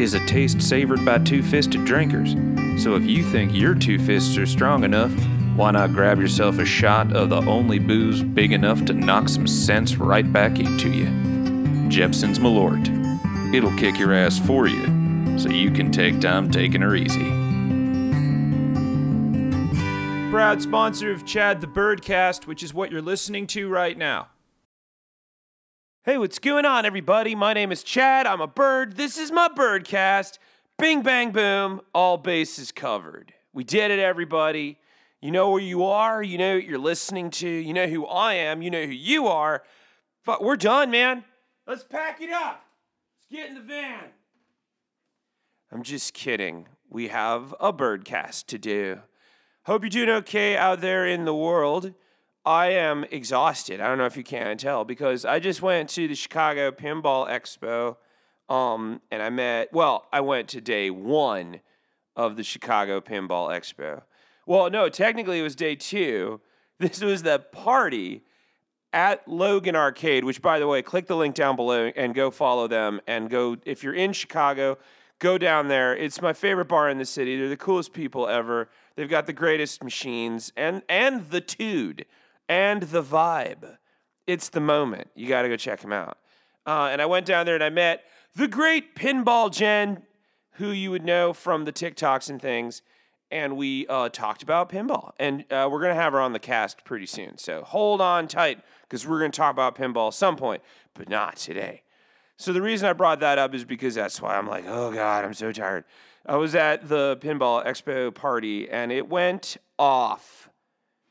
is a taste savored by two-fisted drinkers. So if you think your two fists are strong enough, why not grab yourself a shot of the only booze big enough to knock some sense right back into you? Jeppson's Malort. It'll kick your ass for you, so you can take time taking her easy. Proud sponsor of Chad the Birdcast, which is what you're listening to right now. Hey, what's going on, everybody? My name is Chad. I'm a bird. This is my birdcast. Bing, bang, boom. All bases covered. We did it, everybody. You know where you are. You know what you're listening to. You know who I am. You know who you are. But we're done, man. Let's pack it up. Let's get in the van. I'm just kidding. We have a birdcast to do. Hope you're doing okay out there in the world. I am exhausted. I don't know if you can tell because I just went to the Chicago Pinball Expo, um, and I met. Well, I went to day one of the Chicago Pinball Expo. Well, no, technically it was day two. This was the party at Logan Arcade, which, by the way, click the link down below and go follow them. And go if you're in Chicago, go down there. It's my favorite bar in the city. They're the coolest people ever. They've got the greatest machines and and the tude and the vibe. It's the moment. You got to go check them out. Uh, and I went down there and I met the great Pinball Jen, who you would know from the TikToks and things. And we uh, talked about pinball. And uh, we're going to have her on the cast pretty soon. So hold on tight because we're going to talk about pinball at some point, but not today. So the reason I brought that up is because that's why I'm like, oh God, I'm so tired. I was at the Pinball Expo party and it went off.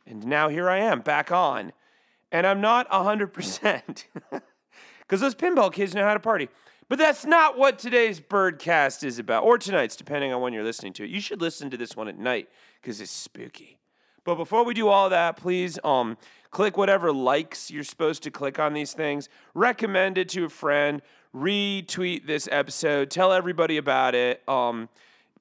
And now here I am back on. And I'm not 100% because those pinball kids know how to party. But that's not what today's Birdcast is about, or tonight's, depending on when you're listening to it. You should listen to this one at night because it's spooky. But before we do all that, please um, click whatever likes you're supposed to click on these things. Recommend it to a friend. Retweet this episode. Tell everybody about it um,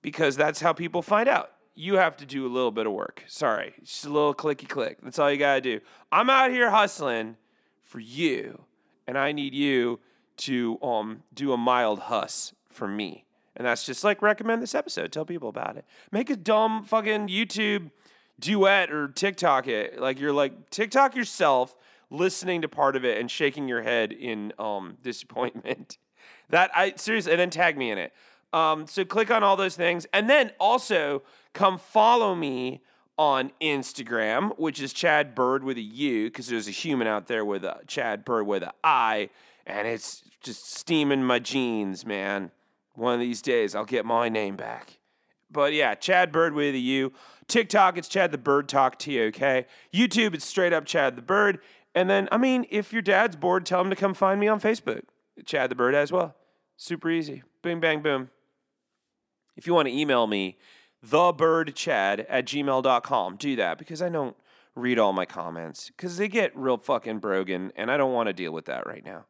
because that's how people find out. You have to do a little bit of work. Sorry, just a little clicky click. That's all you got to do. I'm out here hustling for you, and I need you to um, do a mild huss for me. And that's just like recommend this episode. Tell people about it. Make a dumb fucking YouTube duet or TikTok it. Like you're like TikTok yourself listening to part of it and shaking your head in um, disappointment. That I seriously, and then tag me in it. Um, so click on all those things, and then also come follow me on Instagram, which is Chad Bird with a U, because there's a human out there with a Chad Bird with a I and it's just steaming my jeans, man. One of these days, I'll get my name back. But yeah, Chad Bird with a U. TikTok, it's Chad the Bird Talk TOK. YouTube, it's straight up Chad the Bird. And then, I mean, if your dad's bored, tell him to come find me on Facebook, Chad the Bird as well. Super easy. Boom, bang, boom. If you want to email me, thebirdchad at gmail.com, do that because I don't read all my comments because they get real fucking broken and I don't want to deal with that right now.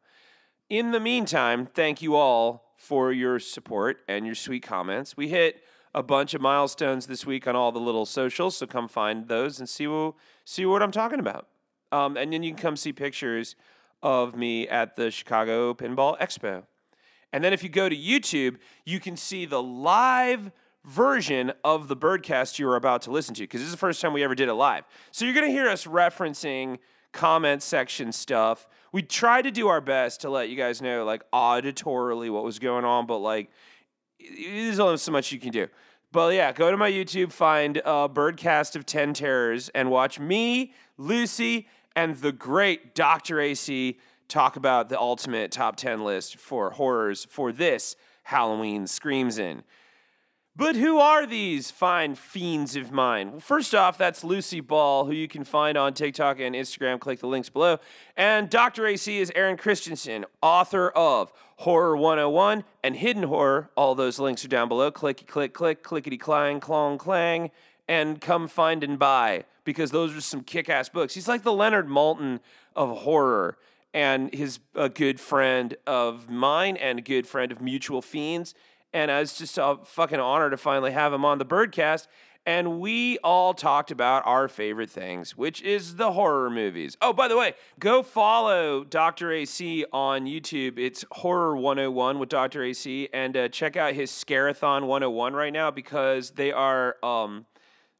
In the meantime, thank you all for your support and your sweet comments. We hit a bunch of milestones this week on all the little socials, so come find those and see what, see what I'm talking about. Um, and then you can come see pictures of me at the Chicago Pinball Expo. And then if you go to YouTube, you can see the live version of the birdcast you are about to listen to because this is the first time we ever did it live. So you're going to hear us referencing comment section stuff. We tried to do our best to let you guys know, like, auditorily what was going on, but, like, there's only so much you can do. But yeah, go to my YouTube, find a Birdcast of 10 Terrors, and watch me, Lucy, and the great Dr. AC talk about the ultimate top 10 list for horrors for this Halloween Screams In. But who are these fine fiends of mine? Well, first off, that's Lucy Ball, who you can find on TikTok and Instagram. Click the links below. And Dr. AC is Aaron Christensen, author of Horror 101 and Hidden Horror. All those links are down below. Clicky, click, click, clickety, clang, clong, clang, and come find and buy because those are some kick ass books. He's like the Leonard Maltin of horror and his a good friend of mine and a good friend of Mutual Fiends. And it's just a fucking honor to finally have him on the Birdcast. And we all talked about our favorite things, which is the horror movies. Oh, by the way, go follow Dr. AC on YouTube. It's Horror 101 with Dr. AC. And uh, check out his Scarathon 101 right now because they are. Um,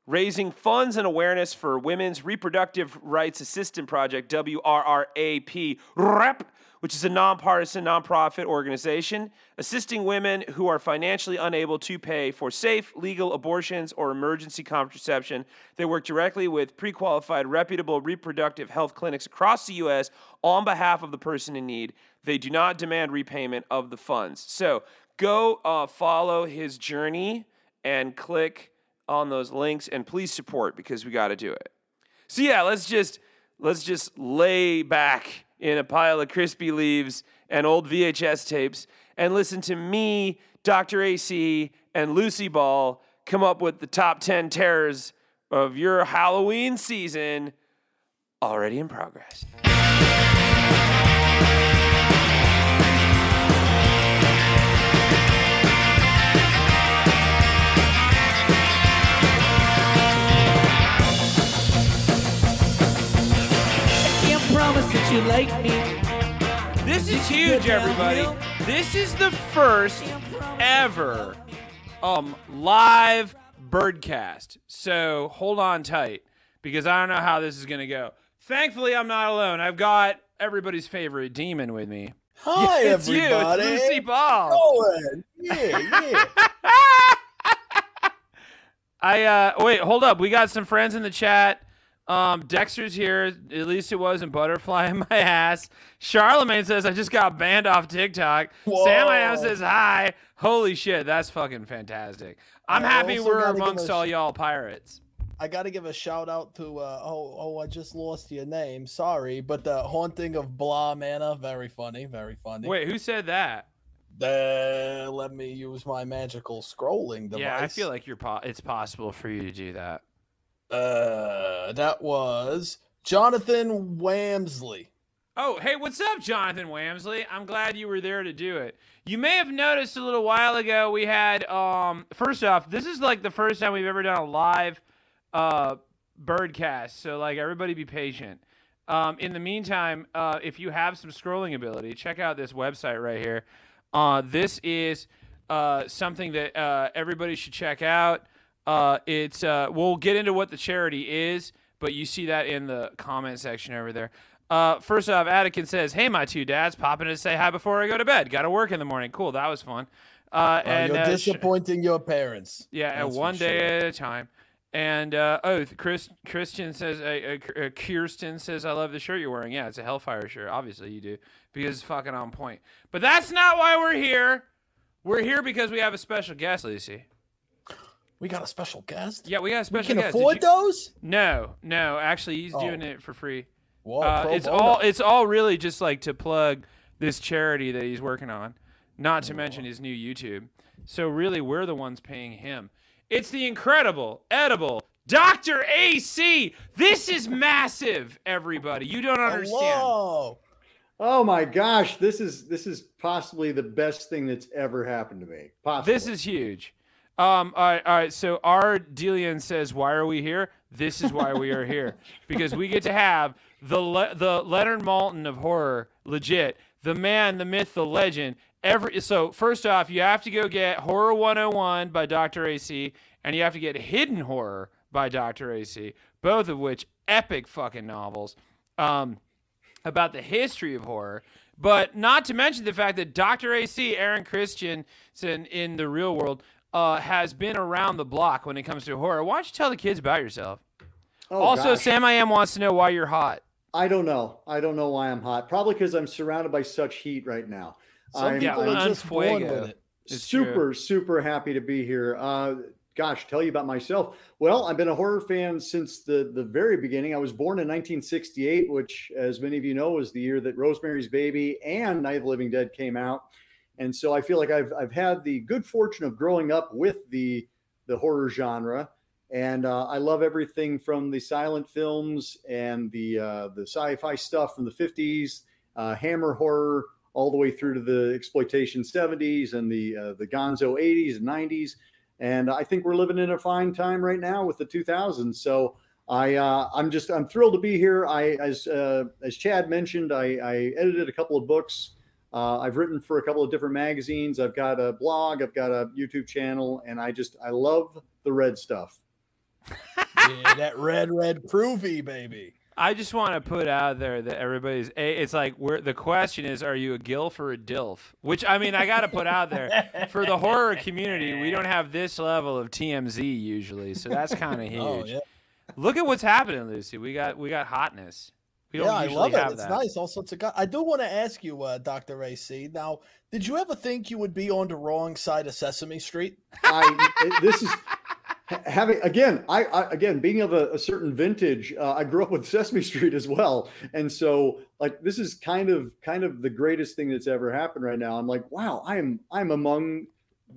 raising funds and awareness for Women's Reproductive Rights Assistance Project, WRRAP, REP, which is a nonpartisan nonprofit organization assisting women who are financially unable to pay for safe, legal abortions or emergency contraception. They work directly with pre qualified, reputable reproductive health clinics across the U.S. on behalf of the person in need. They do not demand repayment of the funds. So go uh, follow his journey and click on those links and please support because we got to do it. So yeah, let's just let's just lay back in a pile of crispy leaves and old VHS tapes and listen to me, Dr. AC, and Lucy Ball come up with the top 10 terrors of your Halloween season already in progress. You like me. This is huge, everybody. This is the first ever um live birdcast. So hold on tight because I don't know how this is gonna go. Thankfully, I'm not alone. I've got everybody's favorite demon with me. Hi, it's everybody. you. It's Lucy Ball. Owen. Yeah, yeah. I uh wait, hold up. We got some friends in the chat. Um, Dexter's here. At least it wasn't butterfly in my ass. Charlemagne says I just got banned off TikTok. Sam I am says hi. Holy shit, that's fucking fantastic. I'm I happy we're amongst all y'all pirates. I got to give a shout out to, uh, oh, oh, I just lost your name. Sorry, but the haunting of Blah Manor. Very funny, very funny. Wait, who said that? Uh, let me use my magical scrolling device. Yeah, I feel like you're po- it's possible for you to do that. Uh, that was Jonathan Wamsley. Oh, hey, what's up, Jonathan Wamsley? I'm glad you were there to do it. You may have noticed a little while ago we had um first off, this is like the first time we've ever done a live uh birdcast. So like everybody be patient. Um in the meantime, uh if you have some scrolling ability, check out this website right here. Uh this is uh something that uh everybody should check out. Uh it's uh we'll get into what the charity is, but you see that in the comment section over there. Uh, first off, Attican says, "Hey, my two dads, popping in to say hi before I go to bed. Got to work in the morning. Cool, that was fun. Uh, and you're uh, disappointing your parents. yeah, That's one day sure. at a time. And uh, oh, Chris Christian says, uh, uh, uh, Kirsten says, I love the shirt you're wearing. Yeah, it's a Hellfire shirt. Obviously, you do because it's fucking on point. But that's not why we're here. We're here because we have a special guest, Lucy. We got a special guest. Yeah, we got a we special can guest. Did afford you- those. No, no. Actually, he's Oh. doing it for free. Whoa, Uh, it's bono. all it's all really just like to plug this charity that he's working on, not to mention his new YouTube. So really, we're the ones paying him. It's the incredible, edible Dr. AC. This is massive, everybody. You don't understand. Hello. Oh my gosh, this is this is possibly the best thing that's ever happened to me. Possibly. This is huge. Um, all right, all right. So our Delian says, "Why are we here?" This is why we are here because we get to have the le- the Leonard Maltin of horror, legit, the man, the myth, the legend. Every so first off, you have to go get Horror 101 by Dr. AC, and you have to get Hidden Horror by Dr. AC, both of which epic fucking novels. Um, about the history of horror, but not to mention the fact that Dr. AC, Aaron Christensen in the real world, uh, has been around the block when it comes to horror. Why don't you tell the kids about yourself? Oh, also, gosh. Sam I am wants to know why you're hot. I don't know. I don't know why I'm hot. Probably because I'm surrounded by such heat right now. Some I'm, people are just born with it. It's super, true. super happy to be here. Uh, gosh, tell you about myself. Well, I've been a horror fan since the the very beginning. I was born in 1968, which, as many of you know, was the year that Rosemary's Baby and Night of the Living Dead came out. And so I feel like I've I've had the good fortune of growing up with the the horror genre, and uh, I love everything from the silent films and the uh, the sci-fi stuff from the 50s, uh, Hammer horror, all the way through to the exploitation 70s and the uh, the Gonzo 80s and 90s. And I think we're living in a fine time right now with the 2000s. So I uh, I'm just I'm thrilled to be here. I as uh, as Chad mentioned, I, I edited a couple of books. Uh, I've written for a couple of different magazines. I've got a blog. I've got a YouTube channel, and I just I love the red stuff. yeah, that red, red krovvy, baby. I just want to put out there that everybody's. a- It's like where the question is, are you a gilf or a dilf? Which I mean, I got to put out there for the horror community. We don't have this level of TMZ usually, so that's kind of huge. Oh yeah, Look at what's happening, Lucy. We got we got hotness. We yeah, I love it. It's that. nice. All sorts of guys. I do want to ask you, uh, Doctor AC. Now, did you ever think you would be on the wrong side of Sesame Street? I this is having again. I, I again being of a, a certain vintage. Uh, I grew up with Sesame Street as well, and so like this is kind of kind of the greatest thing that's ever happened right now. I'm like, wow, I'm I'm among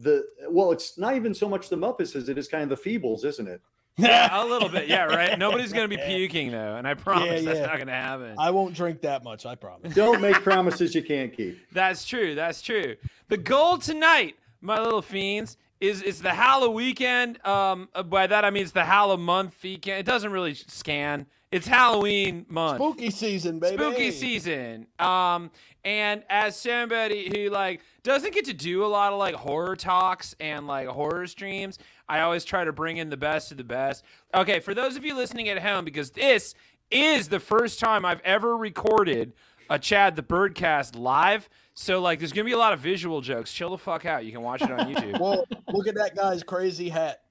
the well. It's not even so much the Muppets as it is kind of the Feebles, isn't it? Yeah, a little bit. Yeah, right. Nobody's gonna be puking though, and I promise that's yeah. not gonna happen. I won't drink that much. I promise. Don't make promises you can't keep. That's true. That's true. The goal tonight, my little fiends, is it's the Halloween weekend. Um, uh, by that I mean it's the Halloween month weekend. It doesn't really scan. It's Halloween month. Spooky season, baby. Spooky season. Um, and as somebody who like doesn't get to do a lot of like horror talks and like horror streams, I always try to bring in the best of the best. Okay, for those of you listening at home, because this is the first time I've ever recorded a Chad the Birdcast live. So like there's gonna be a lot of visual jokes. Chill the fuck out. You can watch it on YouTube. Whoa, look at that guy's crazy hat.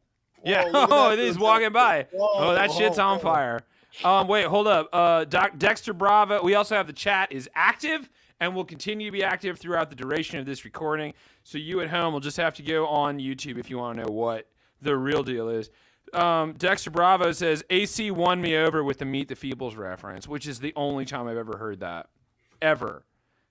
Yeah. Whoa, at Oh, is walking by. Whoa, oh, that shit's whoa, on whoa. fire. Um, wait, hold up. Uh, Doc, Dexter Bravo. We also have the chat is active and will continue to be active throughout the duration of this recording. So you at home will just have to go on YouTube if you want to know what the real deal is. Um, Dexter Bravo says AC won me over with the Meet the Feebles reference, which is the only time I've ever heard that, ever.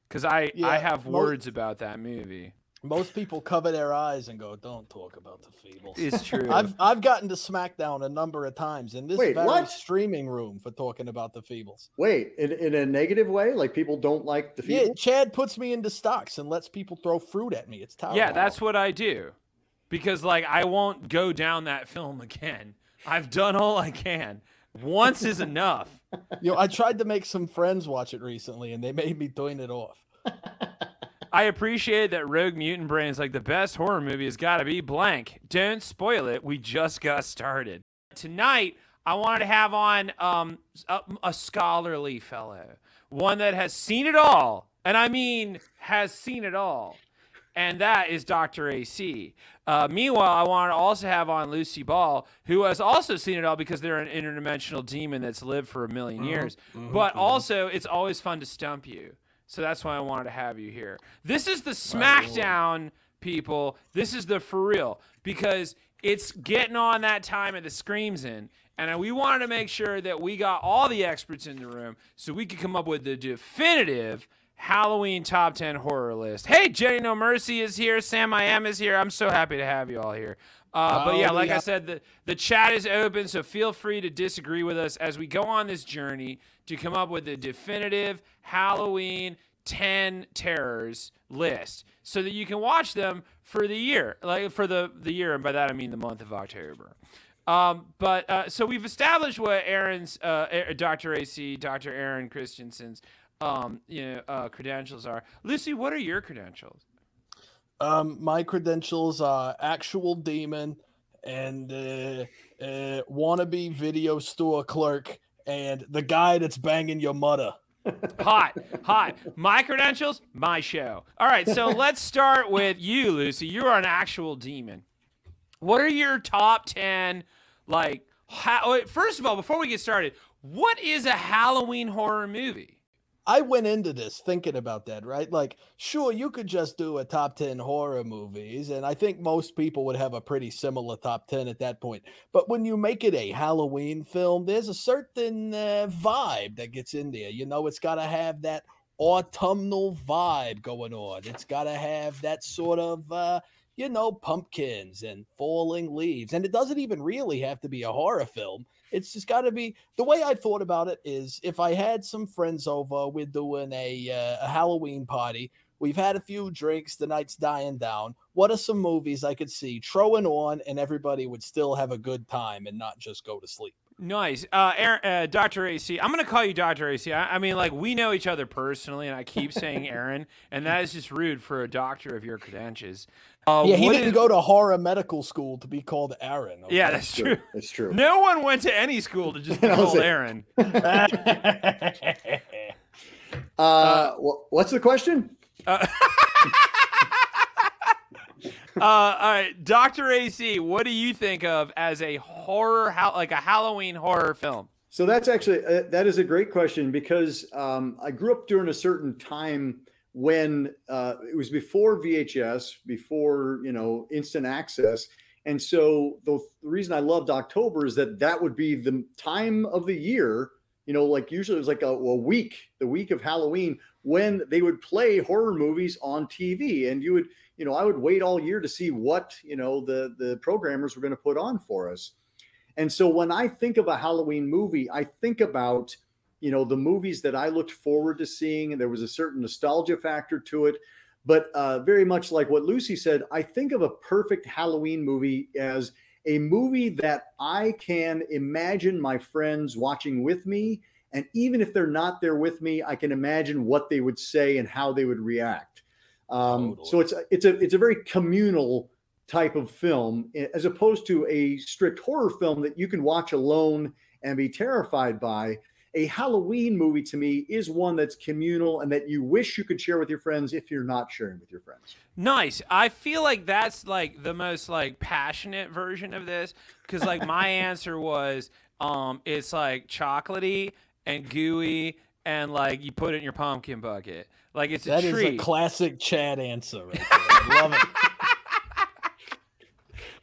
Because I I have most- words about that movie. Most people cover their eyes and go, "Don't talk about the Feebles." It's true. I've I've gotten to SmackDown a number of times in this Wait, very what? streaming room for talking about the Feebles. Wait, in, in a negative way, like people don't like the Feebles. Yeah, Feebles. Chad puts me into stocks and lets people throw fruit at me. It's terrible. Yeah, that's what I do. Because like I won't go down that film again. I've done all I can. Once is enough. you know. I tried to make some friends watch it recently, and they made me turn it off. I appreciate that Rogue Mutant Brain is like the best horror movie has got to be blank. Don't spoil it. We just got started. Tonight, I wanted to have on um, a, a scholarly fellow, one that has seen it all, and I mean has seen it all, and that is Dr. AC. Uh, meanwhile, I want to also have on Lucy Ball, who has also seen it all because they're an interdimensional demon that's lived for a 1000000 mm-hmm. years. Mm-hmm. But mm-hmm. also, it's always fun to stump you. So that's why I wanted to have you here. This is the SmackDown, people. This is the for real because it's getting on that time of the screams in. And we wanted to make sure that we got all the experts in the room so we could come up with the definitive Halloween top 10 horror list. Hey, Jenny No Mercy is here. Sam I Am is here. I'm so happy to have you all here. Uh, but yeah, like I said, the, the chat is open, so feel free to disagree with us as we go on this journey to come up with a definitive Halloween 10 terrors list so that you can watch them for the year, like for the, the year, and by that I mean the month of October. Um, but uh, so we've established what Aaron's, uh, Dr. AC, Dr. Aaron Christensen's, um, you know, uh, credentials are. Lucy, what are your credentials? Um, my credentials are actual demon and uh, uh, wannabe video store clerk and the guy that's banging your mother. Hot, hot. My credentials, my show. All right, so let's start with you, Lucy. You are an actual demon. What are your top 10, like, wait, first of all, before we get started, what is a Halloween horror movie? I went into this thinking about that, right? Like, sure, you could just do a top 10 horror movies, and I think most people would have a pretty similar top 10 at that point. But when you make it a Halloween film, there's a certain uh, vibe that gets in there. You know, it's got to have that autumnal vibe going on, it's got to have that sort of. Uh, you know, pumpkins and falling leaves. And it doesn't even really have to be a horror film. It's just got to be the way I thought about it is if I had some friends over, we're doing a, uh, a Halloween party. We've had a few drinks, the night's dying down. What are some movies I could see throwing on and everybody would still have a good time and not just go to sleep? Nice. Uh, Aaron, uh, Dr. AC, I'm going to call you Dr. AC. I, I mean, like, we know each other personally, and I keep saying Aaron, and that is just rude for a doctor of your credentials. Uh, yeah, he didn't is... go to horror medical school to be called Aaron. Okay? Yeah, that's true. That's true. No one went to any school to just be called Aaron. uh, what's the question? Uh, all right, Doctor AC, what do you think of as a horror, like a Halloween horror film? So that's actually uh, that is a great question because um, I grew up during a certain time when uh, it was before VHS, before you know instant access, and so the, the reason I loved October is that that would be the time of the year. You know, like usually it was like a, a week, the week of Halloween, when they would play horror movies on TV, and you would you know, I would wait all year to see what, you know, the the programmers were going to put on for us. And so when I think of a Halloween movie, I think about, you know, the movies that I looked forward to seeing, and there was a certain nostalgia factor to it. But uh, very much like what Lucy said, I think of a perfect Halloween movie as a movie that I can imagine my friends watching with me. And even if they're not there with me, I can imagine what they would say and how they would react. Um, totally. So it's a, it's a it's a very communal type of film as opposed to a strict horror film that you can watch alone and be terrified by. A Halloween movie to me is one that's communal and that you wish you could share with your friends if you're not sharing with your friends. Nice. I feel like that's like the most like passionate version of this because like my answer was um it's like chocolatey and gooey and like you put it in your pumpkin bucket. Like it's a that treat. That is a classic Chad answer. Right I love it.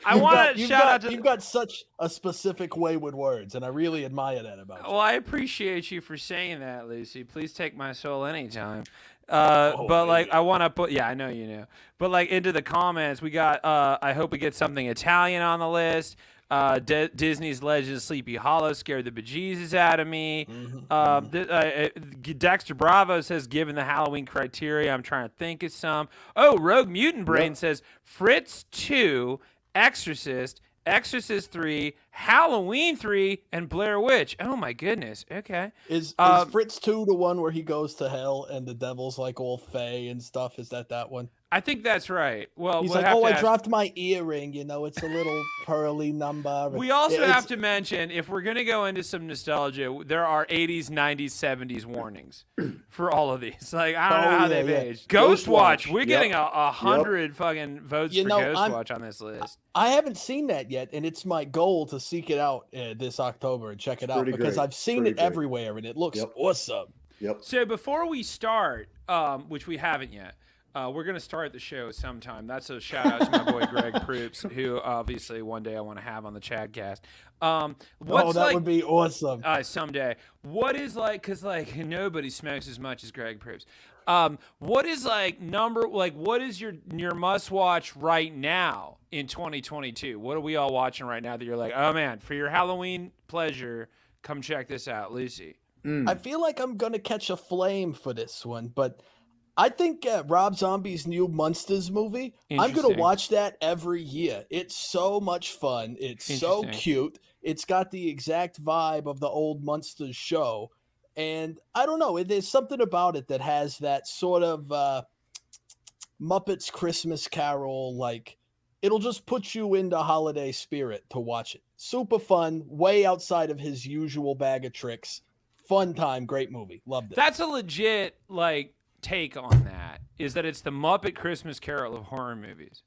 I want to shout got, out to you've got such a specific way with words, and I really admire that about you. Well, I appreciate you for saying that, Lucy. Please take my soul anytime. Uh, oh, but like, I want to put, yeah, I know you know, but like into the comments, we got. Uh, I hope we get something Italian on the list. Uh, D- Disney's Legend of Sleepy Hollow scared the bejesus out of me. Mm-hmm. Uh, th- uh, uh Dexter Bravo says, given the Halloween criteria, I'm trying to think of some. Oh, Rogue Mutant Brain yep. says Fritz 2, Exorcist, Exorcist 3, Halloween 3, and Blair Witch. Oh my goodness. Okay. Is, um, is Fritz 2 the one where he goes to hell and the devil's like all fey and stuff? Is that that one? I think that's right. Well, he's we'll like, "Oh, I ask. dropped my earring. You know, it's a little pearly number." We also it's... have to mention if we're going to go into some nostalgia, there are 80s, 90s, 70s warnings for all of these. Like I don't oh, know how yeah, they've yeah. aged. Ghost, Ghost Watch. Watch. We're yep. getting a, a hundred yep. fucking votes you for know, Ghost I'm, Watch on this list. I haven't seen that yet, and it's my goal to seek it out uh, this October and check it out because great. I've seen pretty it great. everywhere and it looks yep. awesome. Yep. So before we start, um, which we haven't yet. Uh, we're gonna start the show sometime. That's a shout out to my boy Greg Proops, who obviously one day I want to have on the Chadcast. Um, oh, that like, would be awesome. Uh, someday. What is like? Cause like nobody smokes as much as Greg Proops. Um, what is like number like? What is your your must watch right now in 2022? What are we all watching right now that you're like, oh man, for your Halloween pleasure, come check this out, Lucy. Mm. I feel like I'm gonna catch a flame for this one, but I think uh, Rob Zombie's new Munsters movie. I'm gonna watch that every year. It's so much fun. It's so cute. It's got the exact vibe of the old Munsters show, and I don't know. There's something about it that has that sort of uh, Muppets Christmas Carol like. It'll just put you into holiday spirit to watch it. Super fun, way outside of his usual bag of tricks. Fun time, great movie. Loved it. That's a legit like take on that is that it's the Muppet Christmas Carol of horror movies.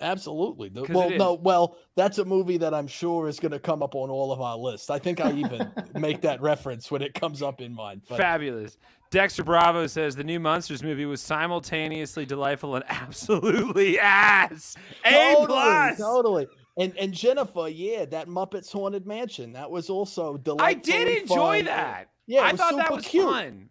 Absolutely. The- well, no, well, that's a movie that I'm sure is going to come up on all of our lists. I think I even make that reference when it comes up in mine. But Fabulous. Dexter Bravo says the new Munsters movie was simultaneously delightful and absolutely ass. A totally, plus. totally. And and Jennifer, yeah, that Muppets Haunted Mansion, that was also delightful. I did enjoy that. Yeah, I thought that was cute. fun.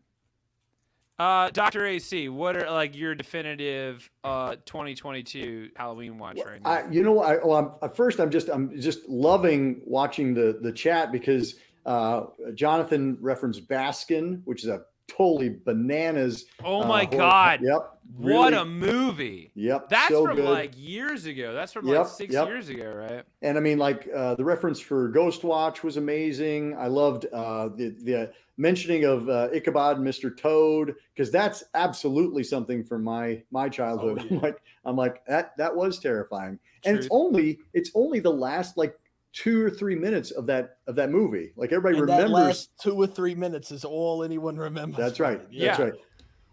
Uh, Doctor AC, what are like your definitive uh 2022 Halloween watch right now? I, you know, I, well, I'm, at first, I'm just, I'm just loving watching the the chat because uh, Jonathan referenced Baskin, which is a totally bananas. oh uh, my horror- god, Yep. what a movie! Yep. That's so from good. like years ago. That's from like six yep. years ago, right? And I mean, like uh, the reference for Ghost Watch was amazing. I loved uh, the the mentioning of uh, Ichabod and Mr. Toad because that's absolutely something from my my childhood. Oh, I'm like I'm like that that was terrifying. And it's only it's only the last like two or three minutes of that of that movie. Like everybody And that remembers. last two or three minutes is all anyone remembers. That's right. it. That's Yeah. right.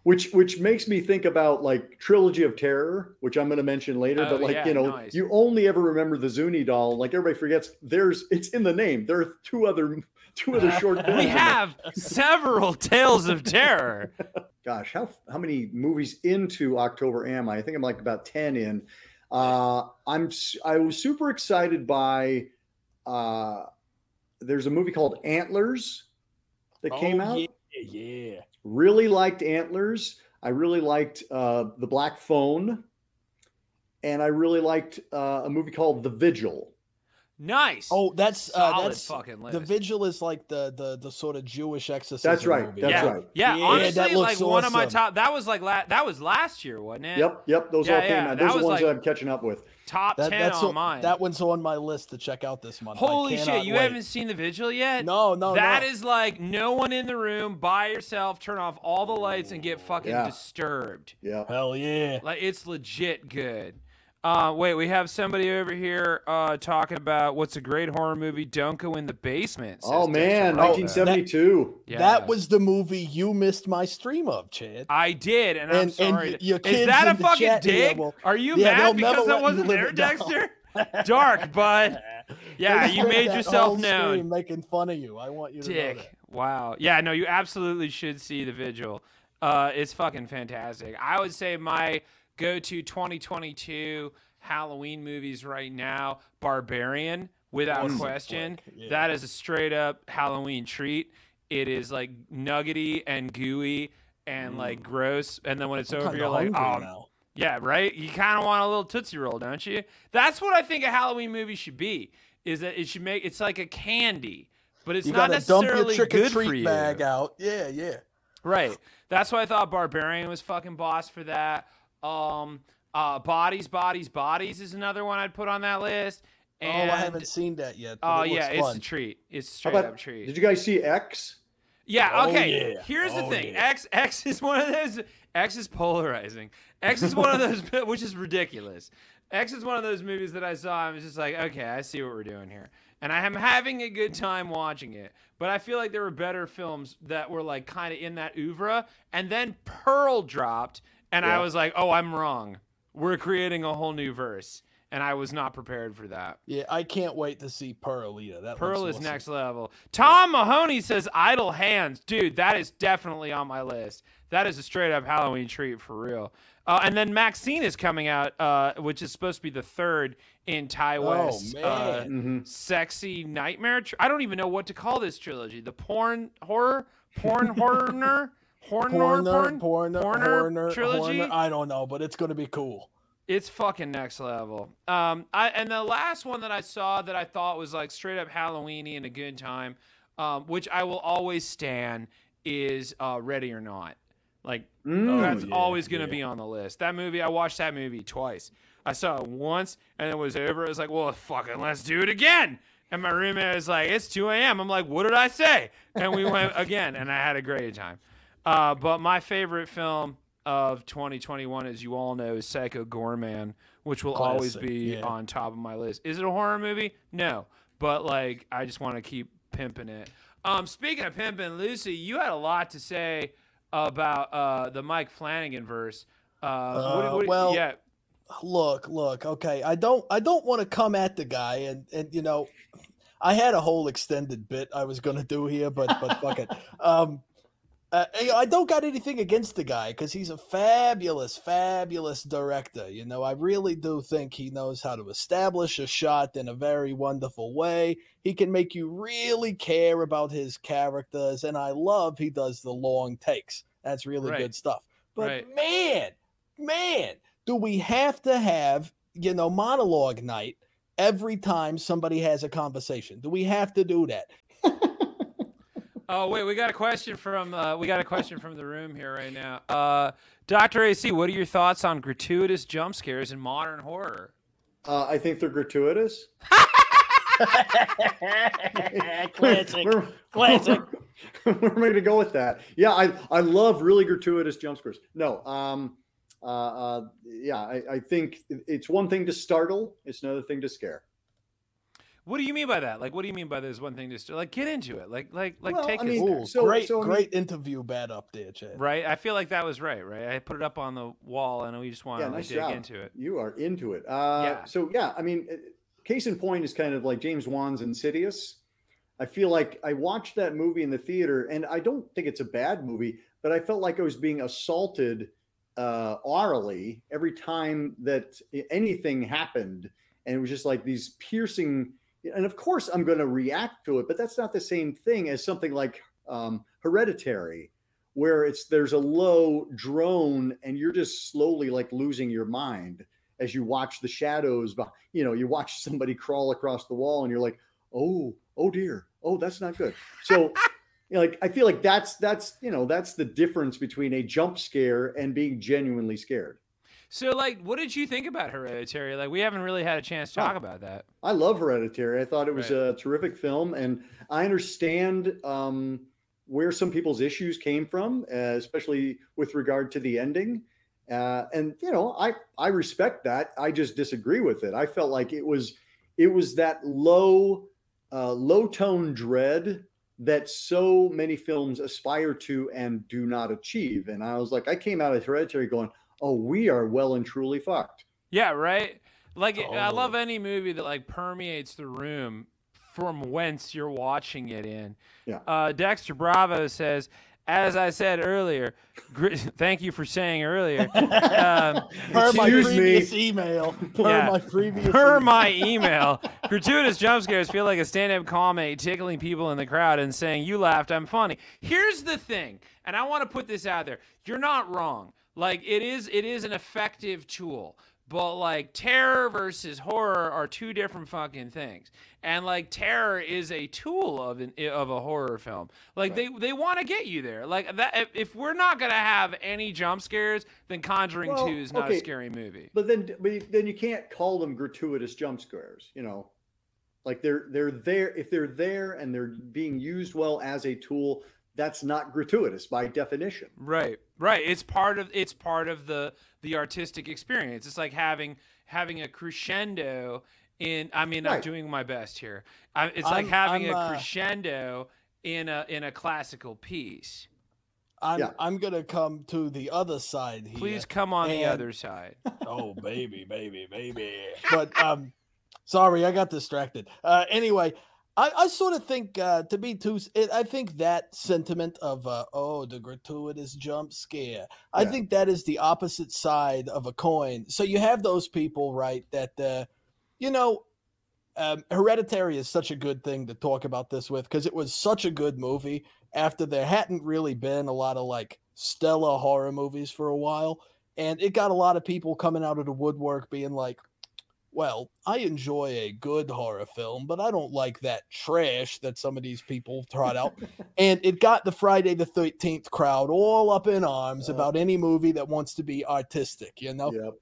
Which which makes me think about like Trilogy of Terror, which I'm going to mention later. Oh, but like yeah, you know, nice. you only ever remember the Zuni doll. Like everybody forgets, there's it's in the name. There are two other two other short films. We have several tales of terror. Gosh, how how many movies into October am I? I think I'm like about ten in. Uh, I'm I was super excited by. Uh, there's a movie called Antlers that came Oh, out. Yeah, yeah. really liked antlers i really liked uh, the black phone and i really liked uh, a movie called the vigil Nice. Oh, that's uh, Solid that's fucking list. the vigil is like the the the sort of Jewish exorcism. That's right, movie. that's yeah, right. yeah. Yeah, honestly, that like looks one of my top. That was like la- that was last year, wasn't it? yep yep those Yeah, all came yeah, out that those are the ones like- that i'm catching up with Top That, ten that's on on- mine. that one's on my list to check out this month. Holy shit! You wait. haven't seen the vigil yet? No, no, That no. is like no one in the room, by yourself. Turn off all the lights and get fucking Yeah. disturbed. yeah Hell yeah. Like it's legit good. Uh, wait, we have somebody over here uh, talking about what's a great horror movie. Don't go in the basement. oh Dexter man Bravo. 1972 Yeah. That was the movie you missed my stream of, Chad. I did, and, I'm And- and sorry. y- your Is that a fucking chat here dig? will- Are you Yeah, mad because never I wasn't there, it down. Dexter? Dark, bud. Yeah, you made yourself known. Making fun of you. I want you to know that. Dick. Wow. Yeah, no, you absolutely should see the vigil. Uh, it's fucking fantastic. I would say my go-to 2022 Halloween movies right now, Barbarian, without question. yeah. That is a straight up Halloween treat. It is like nuggety and gooey and mm. like gross, and then when it's I'm over, you're like, oh, now. yeah, right. You kind of want a little tootsie roll, don't you? That's what I think a Halloween movie should be. Is that it should make it's like a candy, but it's You not gotta dump your necessarily good for treat you. bag out. Yeah, yeah. Right. That's why I thought Barbarian was fucking boss for that. Um, uh, Bodies, Bodies, Bodies is another one I'd put on that list. And, oh, I haven't seen that yet. but Oh it yeah, looks it's fun. a treat. It's a straight about, up treat. did you guys see x Yeah. Oh, Okay. yeah. Here's the Oh, thing. yeah. X X is one of those. X is polarizing. X is one of those, which is ridiculous. X is one of those movies that I saw. and was just like, okay, I see what we're doing here, and I am having a good time watching it. But I feel like there were better films that were like kind of in that oeuvre, and then Pearl dropped, and I was like, oh, I'm wrong. We're creating a whole new verse, and I was not prepared for that. Yeah, I can't wait to see Pearl either. That Pearl looks is awesome. next level. Tom Mahoney says idle hands. Dude, that is definitely on my list. That is a straight up Halloween treat for real. Uh, and then Maxine is coming out, uh, which is supposed to be the third in Ti Oh, West's man. uh, Mhm. sexy nightmare. Tr- I don't even know what to call this trilogy. The porn horror, porn horror, horror, Porner, porn, Porner, Horner Horner, trilogy? Horner, I don't know, but it's going to be cool. It's fucking next level. Um, I and the last one that I saw that I thought was like straight up Halloweeny and a good time, um, which I will always stand is uh, Ready or Not. Like Mm. that's yeah, always gonna yeah. be on the list. That movie, I watched that movie twice. I saw it once and it was over. It was like, well, fucking, let's do it again. And my roommate was like, it's 2 a.m. I'm like, what did I say? And we went again, and I had a great time. Uh, but my favorite film of 2021, as you all know, is Psycho Goreman, which will always be yeah. on top of my list. Is it a horror movie? No, but like I just want to keep pimping it. Um, speaking of pimping, Lucy, you had a lot to say about uh, the Mike Flanagan verse. Uh, what- Uh, what- well, yeah, look, look, okay. I don't I don't want to come at the guy and and you know, I had a whole extended bit I was gonna do here, but but fuck it. Um uh, I don't got anything against the guy because he's a fabulous, fabulous director. You know, I really do think he knows how to establish a shot in a very wonderful way. He can make you really care about his characters, and I love he does the long takes. That's really Right. good stuff. But Right. man, man, do we have to have, you know, monologue night every time somebody has a conversation? Do we have to do that? Oh wait, we got a question from uh, we got a question from the room here right now. Uh, Doctor AC, what are your thoughts on gratuitous jump scares in modern horror? Uh, I think they're gratuitous. Classic. We're, Classic. We're going to go with that. Yeah, I, I love really gratuitous jump scares. No, um, uh, uh, yeah, I, I think it's one thing to startle, it's another thing to scare. What do you mean by that? Like, what do you mean by this one thing? Just like get into it. Like, like, like Well, take I us mean, there. Ooh, So- great, so, I mean- great interview bad up there, Chad. right. I feel like that was right. Right. I put it up on the wall, and we just want Yeah, to like, nice dig job. into it. You are into it. Uh, Yeah. So, yeah, I mean, uh, case in point is kind of like James Wan's Insidious. I feel like I watched that movie in the theater, and I don't think it's a bad movie, but I felt like I was being assaulted uh, orally every time that anything happened. And it was just like these piercing. And of course, I'm going to react to it, but that's not the same thing as something like um, Hereditary, where it's there's a low drone and you're just slowly like losing your mind as you watch the shadows. You know, you watch somebody crawl across the wall, and you're like, oh, oh dear, oh that's not good. So. you know, like I feel like that's that's you know that's the difference between a jump scare and being genuinely scared. So, like, what did you think about Hereditary? Like, we haven't really had a chance to Oh. talk about that. I love Hereditary. I thought it was Right. a terrific film, and I understand um, where some people's issues came from, uh, especially with regard to the ending. Uh, and you know, I I respect that. I just disagree with it. I felt like it was it was that low uh, low tone dread that so many films aspire to and do not achieve. And I was like, I came out of Hereditary going, "Oh, we are well and truly fucked." Yeah, right. Like I love any movie that like permeates the room from whence you're watching it in. Yeah. Uh, Dexter Bravo says, as I said earlier, gr- thank you for saying earlier. Um, Per my Excuse me. previous email. Per Yeah. my previous Per email. my email, gratuitous jump scares feel like a stand-up comedy tickling people in the crowd and saying, "You laughed, I'm funny." Here's the thing, and I want to put this out there: you're not wrong. Like it is, it is an effective tool. But like terror versus horror are two different fucking things, and like terror is a tool of an of a horror film. Like they they want to get you there. Like that. If, if we're not gonna have any jump scares, then Conjuring Well, Two is not okay. a scary movie. But then, but then you can't call them gratuitous jump scares. You know, like they're they're there. If they're there and they're being used well as a tool, that's not gratuitous by definition. Right, right. It's part of it's part of the the artistic experience. It's like having having a crescendo in. I mean, I'm doing my best here. I, it's like I'm- having I'm, a uh, crescendo in a in a classical piece. I'm, Yeah. I'm gonna come to the other side here. Please come on the other side. oh baby, baby, baby. But um, sorry, I got distracted. Uh, anyway, I, I sort of think uh, to be too. It, I think that sentiment of uh, oh the gratuitous jump scare. I Yeah. think that is the opposite side of a coin. So you have those people, right? That uh, you know. Um, Hereditary is such a good thing to talk about this with because it was such a good movie after there hadn't really been a lot of like stellar horror movies for a while and it got a lot of people coming out of the woodwork being like well i enjoy a good horror film but i don't like that trash that some of these people trot out and it got the friday the 13th crowd all up in arms Uh. about any movie that wants to be artistic you know Yep.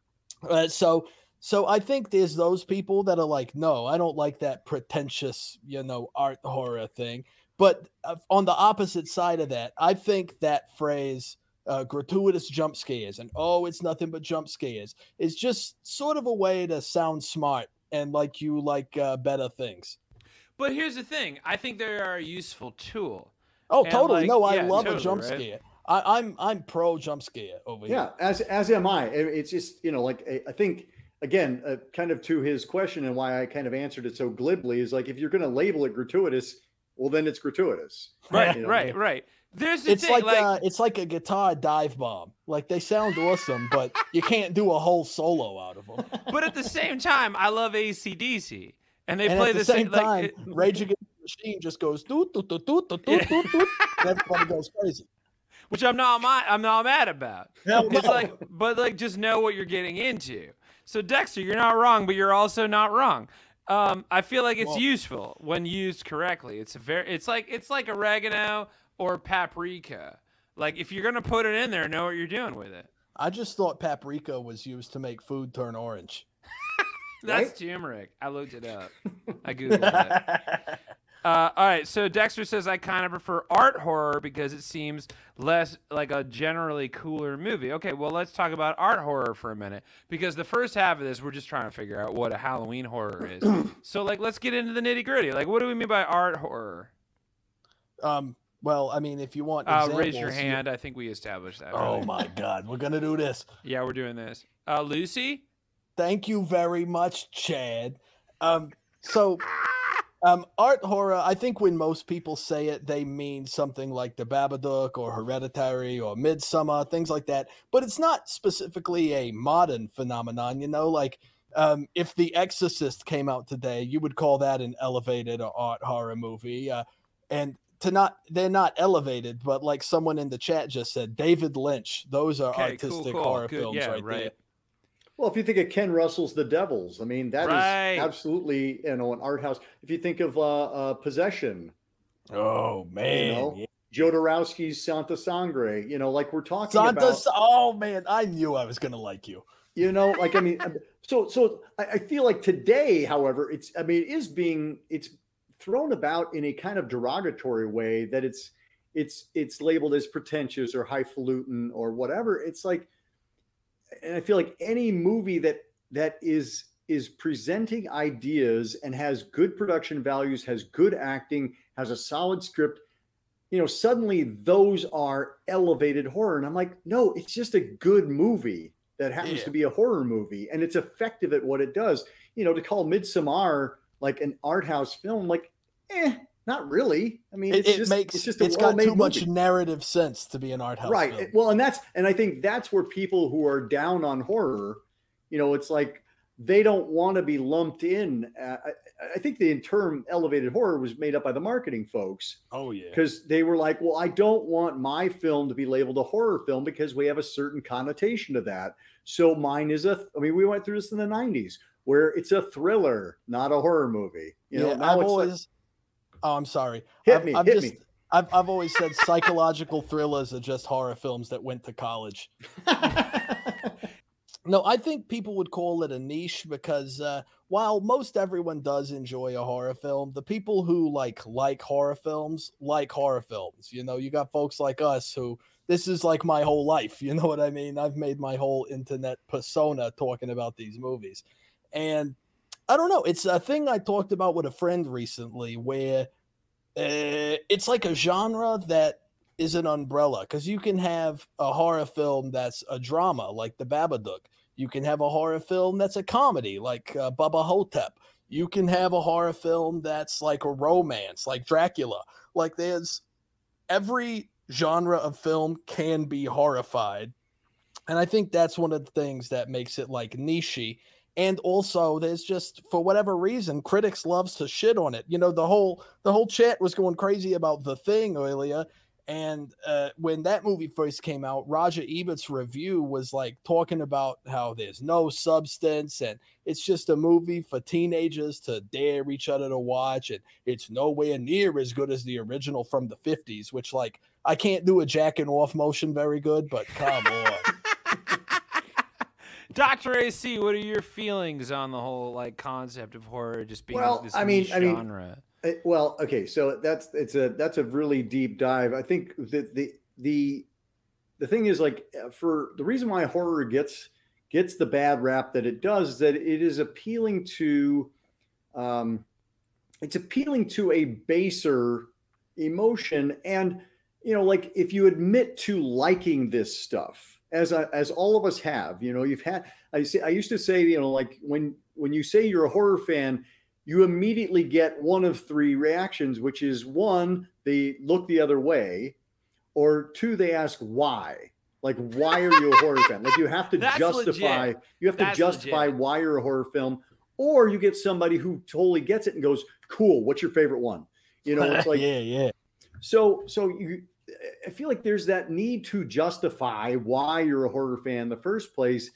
uh, so so I think there's those people that are like, no, I don't like that pretentious, you know, art horror thing. But uh, on the opposite side of that, I think that phrase, uh, gratuitous jump scares, and oh, it's nothing but jump scares, It's just sort of a way to sound smart and like you like uh, better things. But here's the thing: I think they are a useful tool. Oh, And, totally. like, no, I yeah, love totally, a jump right? scare. I, I'm I'm pro jump scare over Yeah, here. as as am I. It- It's just you know, like I- I think again, uh, kind of to his question and why I kind of answered it so glibly is like if you're going to label it gratuitous, well then it's gratuitous. Right, You know? right, right. There's the It's thing, like, like, uh, it's like a guitar dive bomb. Like they sound awesome, but you can't do a whole solo out of them. but at the same time, I love ACDC, and they and play at the, the same like, time, it- Rage Against the Machine just goes doot doot doot Yeah. doot doot doot, and everybody goes crazy. which I'm not mad, I'm not mad about. Hell It's no. like, but like, just know what you're getting into. So Dexter, you're not wrong, but you're also not wrong. Um, I feel like it's Well- useful when used correctly. It's a very, it's like it's like oregano or paprika. Like if you're gonna put it in there, know what you're doing with it. I just thought paprika was used to make food turn orange. That's Right? turmeric. I looked it up. I googled it. Uh, all right, so Dexter says I kind of prefer art horror because it seems less like a generally cooler movie. Okay, well let's talk about art horror for a minute because the first half of this we're just trying to figure out what a Halloween horror is. so like let's get into the nitty gritty. Like what do we mean by art horror? Um, well, I mean, if you want, Uh, raise your you- hand. I think we established that. Oh earlier. my God, we're gonna do this. Yeah, we're doing this. Uh, Lucy. Thank you very much, Chad. Um, so, um, art horror. I think when most people say it, they mean something like The Babadook or Hereditary or Midsommar, things like that. But it's not specifically a modern phenomenon. You know, like um, if The Exorcist came out today, you would call that an elevated or art horror movie. Uh, and to not, they're not elevated, but like someone in the chat just said, David Lynch. Those are Okay, artistic cool, horror good, films yeah, right, right. there. Well, if you think of Ken Russell's The Devils, I mean that is Right. absolutely you know an art house. If you think of uh, uh, Possession, Oh man, know, yeah. Jodorowsky's Santa Sangre, you know, like we're talking Santa. about. Oh man, I knew I was gonna like you. you know like i mean so so I, I feel like today however it's i mean it is being it's thrown about in a kind of derogatory way that it's it's it's labeled as pretentious or highfalutin or whatever. It's like and i feel like any movie that that is is presenting ideas and has good production values has good acting has a solid script you know suddenly those are elevated horror. And i'm like no it's just a good movie that happens Yeah. to be a horror movie and it's effective at what it does. You know to call midsummer like an art house film like eh not really. I mean It, it's it just makes it's just it's a got well-made too much narrative sense to be an art house right film. well and that's and i think that's where people who are down on horror you know it's like they don't want to be lumped in. Uh, I, I think the term elevated horror was made up by the marketing folks. Oh yeah. because they were like well i don't want my film to be labeled a horror film because we have a certain connotation to that. So mine is a i mean we went through this in the 90s where it's a thriller not a horror movie you know yeah, I've it's like- always. oh, I'm sorry. Hit I've, me, I've hit just, me. I've I've always said psychological thrillers are just horror films that went to college. No, I think people would call it a niche because uh, while most everyone does enjoy a horror film, the people who like like horror films like horror films. You know, you got folks like us who this is like my whole life. You know what I mean? I've made my whole internet persona talking about these movies, and I don't know. It's a thing I talked about with a friend recently where uh, it's like a genre that is an umbrella because you can have a horror film that's a drama like The Babadook. You can have a horror film that's a comedy like uh, Bubba Ho-Tep. You can have a horror film that's like a romance like Dracula. Like there's every genre of film can be horrified. And I think that's one of the things that makes it like nichey. And also there's just for whatever reason critics loves to shit on it. You know, the whole the whole chat was going crazy about the thing earlier. And uh, when that movie first came out, Roger Ebert's review was like talking about how there's no substance and it's just a movie for teenagers to dare each other to watch. And it's nowhere near as good as the original from the 50s, which, like, I can't do a jacking off motion very good, but come on. Dr. AC, what are your feelings on the whole like concept of horror just being Well, this I mean- I mean, genre? Uh, well okay so that's it's a that's a really deep dive i think that the the the thing is like uh, for the reason why horror gets gets the bad rap that it does is that it is appealing to um it's appealing to a baser emotion and you know like if you admit to liking this stuff as a, as all of us have. You know, you've had. I say I used to say, you know, like when when you say you're a horror fan, you immediately get one of three reactions, which is one, they look the other way, or two, they ask why. Like, why are you a horror fan? Like, you have to That's justify. legit. You have to That's justify legit. why you're a horror film, or you get somebody who totally gets it and goes, "Cool, what's your favorite one?" You know, it's like yeah, yeah. so so you I feel like there's that need to justify why you're a horror fan in the first place.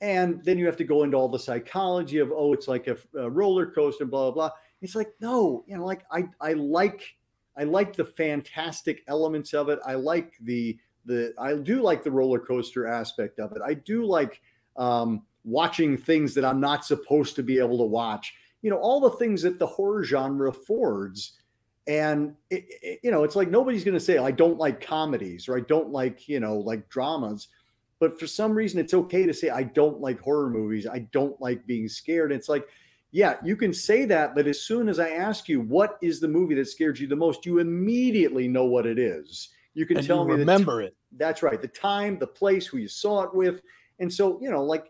And then you have to go into all the psychology of, oh, it's like a, a roller coaster, blah, blah, blah. It's like, no, you know, like I I like I like the fantastic elements of it. I like the the I do like the roller coaster aspect of it. I do like um watching things that I'm not supposed to be able to watch. You know, all the things that the horror genre affords and it, it- you know it's like nobody's going to say i don't like comedies or i don't like you know like dramas but for some reason it's okay to say i don't like horror movies i don't like being scared it's like yeah you can say that but as soon as i ask you what is the movie that scared you the most you immediately know what it is you can And tell you me remember it. that's right. The time, the place, who you saw it with. And so, you know, like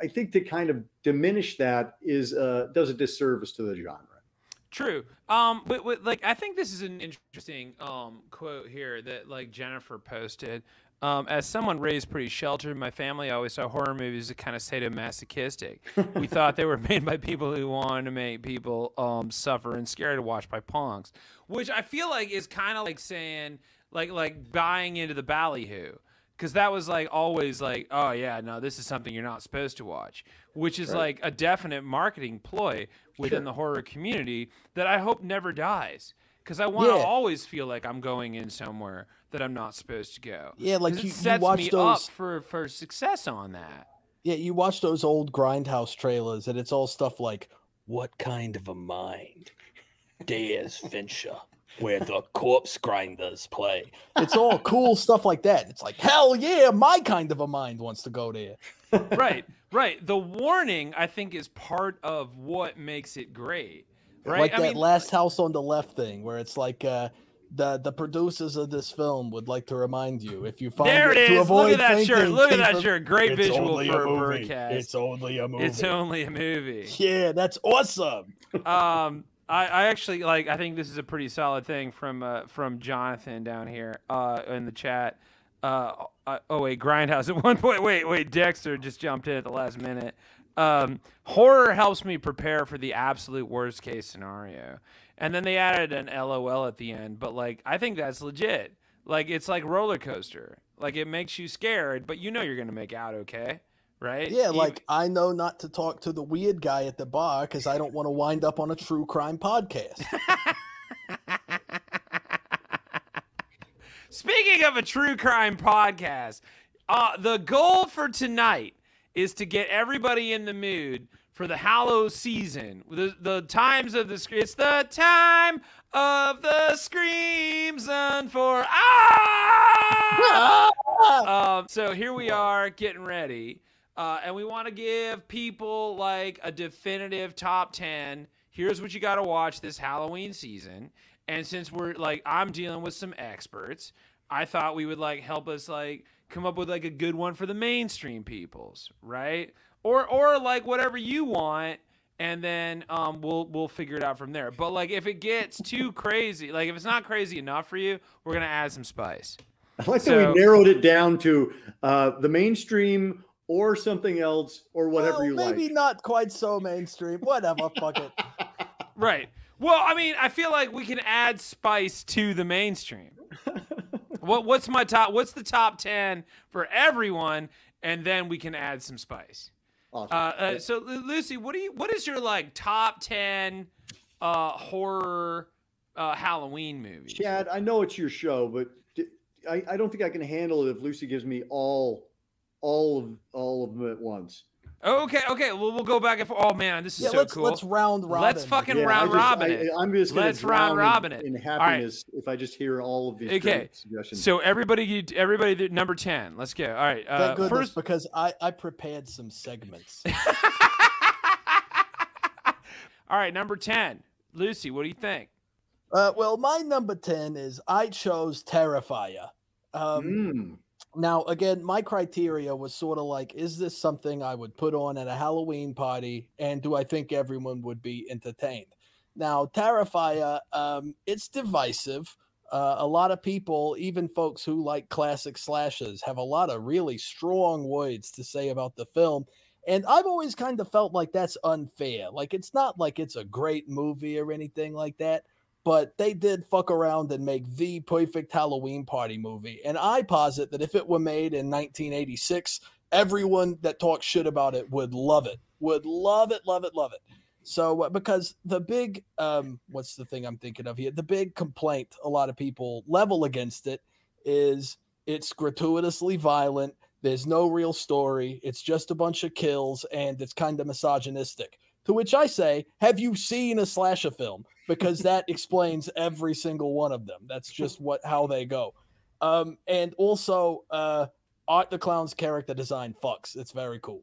I think to kind of diminish that is uh does a disservice to the genre. True. Um, but, but like I think this is an interesting um quote here that like Jennifer posted. Um, as someone raised pretty sheltered my family, always saw horror movies as kind of sadomasochistic. we thought they were made by people who wanted to make people um suffer and scared to watch by punks, which I feel like is kind of like saying like like buying into the ballyhoo because that was like always like oh yeah no this is something you're not supposed to watch which is like a definite marketing ploy within Sure. the horror community that i hope never dies because i want to Yeah. always feel like i'm going in somewhere that i'm not supposed to go Yeah, like you, it you sets watch me those. up for for success on that Yeah, you watch those old Grindhouse trailers, and it's all stuff like, "What kind of a mind dares Fincher, where the corpse grinders play?" It's all cool stuff like that. It's like, hell yeah, my kind of a mind wants to go there. right right the warning i think is part of what makes it great right Like I that mean, last house on the left thing, where it's like, uh, the the producers of this film would like to remind you if you find there it to is look avoid at that shirt look at that shirt great It's visual for a movie. broadcast It's only a movie. it's only a movie yeah, that's awesome. um I, I actually like I think this is a pretty solid thing from uh, from Jonathan down here uh, in the chat. Uh, uh, oh wait, Grindhouse at one point. Wait, wait, Dexter just jumped in at the last minute. Um, horror helps me prepare for the absolute worst case scenario, and then they added an LOL at the end. But like, I think that's legit. Like it's like roller coaster. Like it makes you scared, but you know you're gonna make out okay, right? Yeah, Even- like I know not to talk to the weird guy at the bar because I don't want to wind up on a true crime podcast. Speaking of a true crime podcast, uh, the goal for tonight is to get everybody in the mood for the Hallow season. The, the times of the scr- it's the time of the screams and for ah! um, so here we are getting ready, uh, and we want to give people like a definitive top ten. Here's what you got to watch this Halloween season. And since we're like, I'm dealing with some experts, I thought we would like help us like come up with like a good one for the mainstream peoples, right? Or or like whatever you want, and then um, we'll we'll figure it out from there. But like if it gets too crazy, like if it's not crazy enough for you, we're gonna add some spice. I like So- that we narrowed it down to uh the mainstream or something else or whatever Well, you maybe like. Maybe not quite so mainstream. Whatever, fuck it. Right. Well, I mean, I feel like we can add spice to the mainstream. what what's my top what's the top 10 for everyone and then we can add some spice. Awesome. Uh, uh, so Lucy, what do you what is your like top 10 uh horror uh Halloween movies? Chad, I know it's your show, but I, I don't think I can handle it if Lucy gives me all all of all of them at once. Okay, okay. Well, we'll go back and forth. Oh man, this is Yeah, so let's cool. let's round robin. Let's fucking Yeah, round just, robin I, it. I'm just gonna Let's round drown in- robin it. in right. happiness if I just hear all of these Okay, suggestions. So everybody, everybody, number ten. Let's go. All right. Uh, Thank goodness first, because I I prepared some segments. All right, number 10. Lucy, what do you think? Uh, well, my number ten is I chose Terrifier. Um, Mm, Now, again, my criteria was sort of like, is this something I would put on at a Halloween party? And do I think everyone would be entertained? Now, Terrifier, um, it's divisive. Uh, a lot of people, even folks who like classic slashes, have a lot of really strong words to say about the film. And I've always kind of felt like that's unfair. Like, it's not like it's a great movie or anything like that, but they did fuck around and make the perfect Halloween party movie. And I posit that if it were made in 1986, everyone that talks shit about it would love it, would love it, love it, love it. So, uh, because the big, um, what's the thing I'm thinking of here? The big complaint a lot of people level against it is it's gratuitously violent. There's no real story. It's just a bunch of kills and it's kind of misogynistic. To which I say, have you seen a slasher film? Because that explains every single one of them. That's just what how they go. Um, and also, uh, Art the Clown's character design fucks. It's very cool.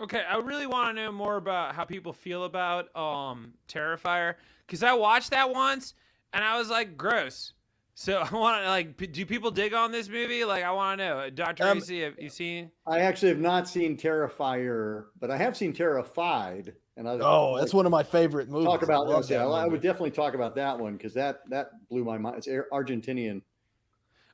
Okay, I really want to know more about how people feel about um Terrifier because I watched that once and I was like, gross. So I want to like, p- do people dig on this movie? Like, I want to know, Doctor Um, AC, have you seen? I actually have not seen Terrifier, but I have seen Terrified, and I Oh, that's one of my favorite movies. talk about I love that. that I would definitely talk about that one because that that blew my mind. It's Ar- Argentinian,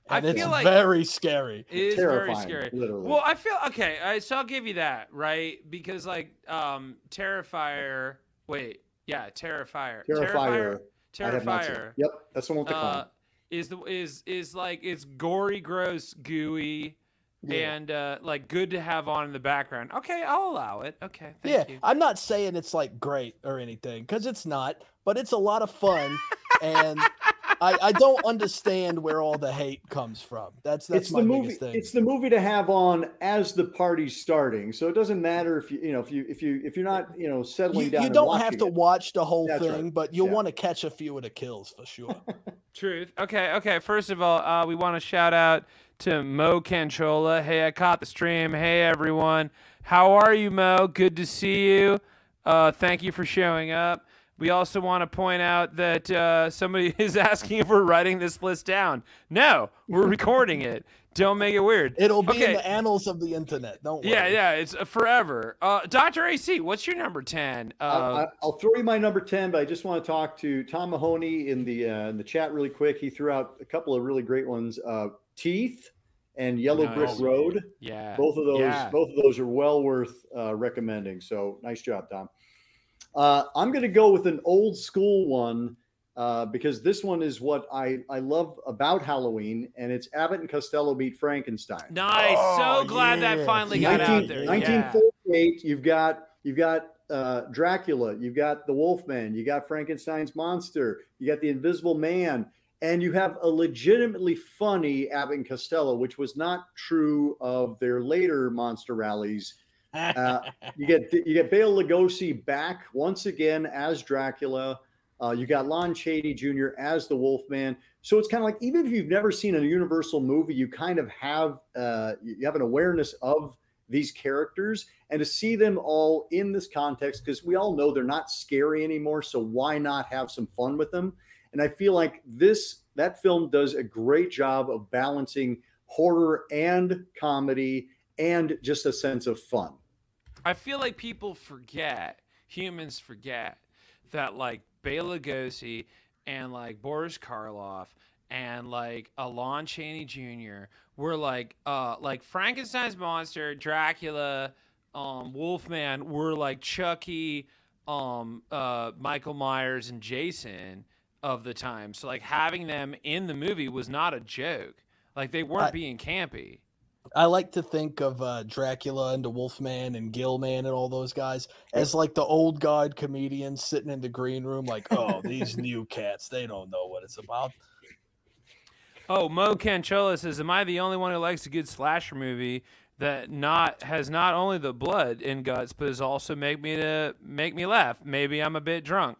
I And it's feel like- very scary. It is very scary. literally. Well, I feel okay. I, so I'll give you that, right? Because like, um, Terrifier. Wait, yeah, Terrifier. Terrifier. I have not seen. Terrifier. Yep, that's the one with the clown. uh, is the is is like it's gory, gross, gooey, Yeah. and uh, like good to have on in the background. Okay, I'll allow it. Okay, thank yeah, you. I'm not saying it's like great or anything because it's not, but it's a lot of fun, and I, I don't understand where all the hate comes from. That's that's it's my the movie. biggest thing. It's the movie to have on as the party's starting. So it doesn't matter if you you know if you if you if you're not you know settling you, down. you don't have to it. watch the whole That's right. thing, but you'll Yeah. want to catch a few of the kills for sure. Truth. Okay, okay. First of all, uh, we want to shout out to Mo Canchola. Hey, I caught the stream. Hey, everyone. How are you, Mo? Good to see you. Uh, thank you for showing up. We also want to point out that uh, somebody is asking if we're writing this list down. No, we're recording it. Don't make it weird. It'll be okay. in the annals of the internet. Don't worry. Yeah, yeah, it's uh, forever. Uh, Dr. AC, what's your number 10? Uh, I, I- I'll throw you my number ten, but I just want to talk to Tom Mahoney in the uh, in the chat really quick. He threw out a couple of really great ones: uh, Teeth and Yellow Brick Road. yeah. Both of those, Yeah. both of those are well worth uh, recommending. So nice job, Tom. Uh, I'm going to go with an old school one uh, because this one is what I I love about Halloween, and it's Abbott and Costello meet Frankenstein. Nice. Oh, so glad that yeah. finally got 19 out there. Yeah. 1948. You've got you've got uh, Dracula. You've got the Wolfman. You got Frankenstein's monster. You got the Invisible Man, and you have a legitimately funny Abbott and Costello, which was not true of their later monster rallies. Uh, you get you get Bela Lugosi back once again as Dracula. Uh, you got Lon Chaney Jr. as the Wolfman. So it's kind of like even if you've never seen a Universal movie, you kind of have uh, you have an awareness of these characters, and to see them all in this context because we all know they're not scary anymore. So why not have some fun with them? And I feel like this that film does a great job of balancing horror and comedy and just a sense of fun. I feel like people forget, humans forget, that like Bela Lugosi and like Boris Karloff and like Alon Chaney Jr. were like uh like Frankenstein's monster, Dracula, um, Wolfman were like Chucky, um, uh, Michael Myers and Jason of the time. So like having them in the movie was not a joke. Like they weren't being campy. I like to think of uh, Dracula and the Wolfman and Gill-man and all those guys as like the old guard comedians sitting in the green room, like, oh, these new cats, they don't know what it's about. Oh, Mo Canchola says, "Am I the only one who likes a good slasher movie that not has not only the blood and guts, but has also make me to make me laugh? Maybe I'm a bit drunk.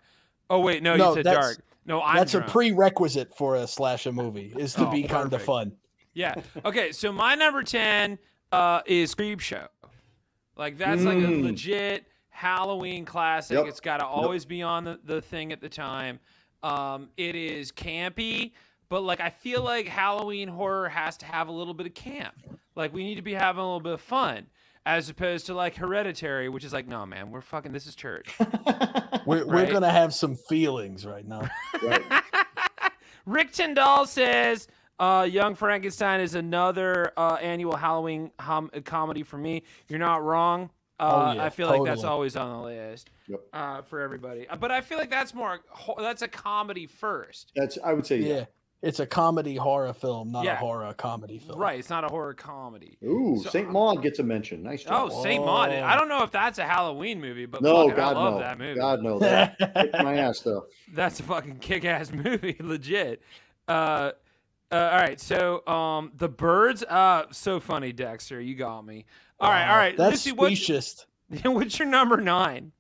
Oh wait, no, No, you said dark. No, I'm That's drunk. a prerequisite for a slasher movie is to Oh, be kind of fun. Yeah. Okay, so my number 10 uh, is Creepshow. Like, that's like a Mm. legit Halloween classic. Yep. It's got to always be on the, the thing at the time. Um, it is campy, but like I feel like Halloween horror has to have a little bit of camp. Like we need to be having a little bit of fun. As opposed to like Hereditary, which is like, no, man, we're fucking. This is church. We're, we're gonna have some feelings right now. Right. Rick Tyndall says, uh, Young Frankenstein is another uh, annual Halloween hum- comedy for me. You're not wrong. Uh, Oh, yeah, I feel like that's always on the list Yep. uh, for everybody. Uh, But I feel like that's more that's a comedy first, That's I would say Yeah. yeah. It's a comedy horror film, not Yeah. a horror comedy film. right? It's not a horror comedy. Ooh, So- Saint Maud gets a mention. Nice job. Oh. Saint Maud! Oh. I don't know if that's a Halloween movie, but no, fuck God I love no. that movie. God no. That kicked my ass though. That's a fucking kick-ass movie, legit. Uh, uh, all right, so um, the birds. Uh, so funny, Dexter. You got me. All right, all right. That's specious. what's your number nine?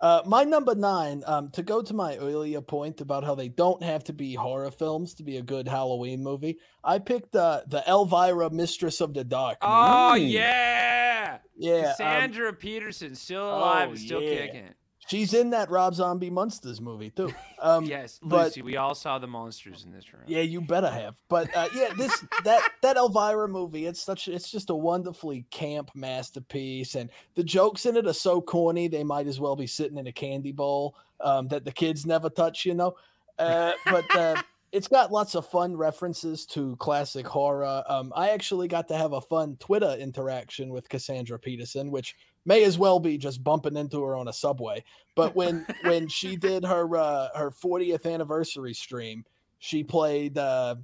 Uh, my number nine, um, to go to my earlier point about how they don't have to be horror films to be a good Halloween movie, I picked uh, the Elvira Mistress of the Dark. Oh Mm. yeah, yeah, um, Peterson, still alive oh, and still yeah. kicking. She's in that Rob Zombie Munsters movie too. Um, Yes, but- we all saw the Munsters in this room. Yeah, you better have. But uh, yeah, this that that Elvira movie, it's such it's just a wonderfully camp masterpiece, and the jokes in it are so corny they might as well be sitting in a candy bowl um, that the kids never touch, you know. Uh, but uh, it's got lots of fun references to classic horror. Um, I actually got to have a fun Twitter interaction with Cassandra Peterson, which may as well be just bumping into her on a subway. But when when she did her uh, her 40th anniversary stream, she played uh,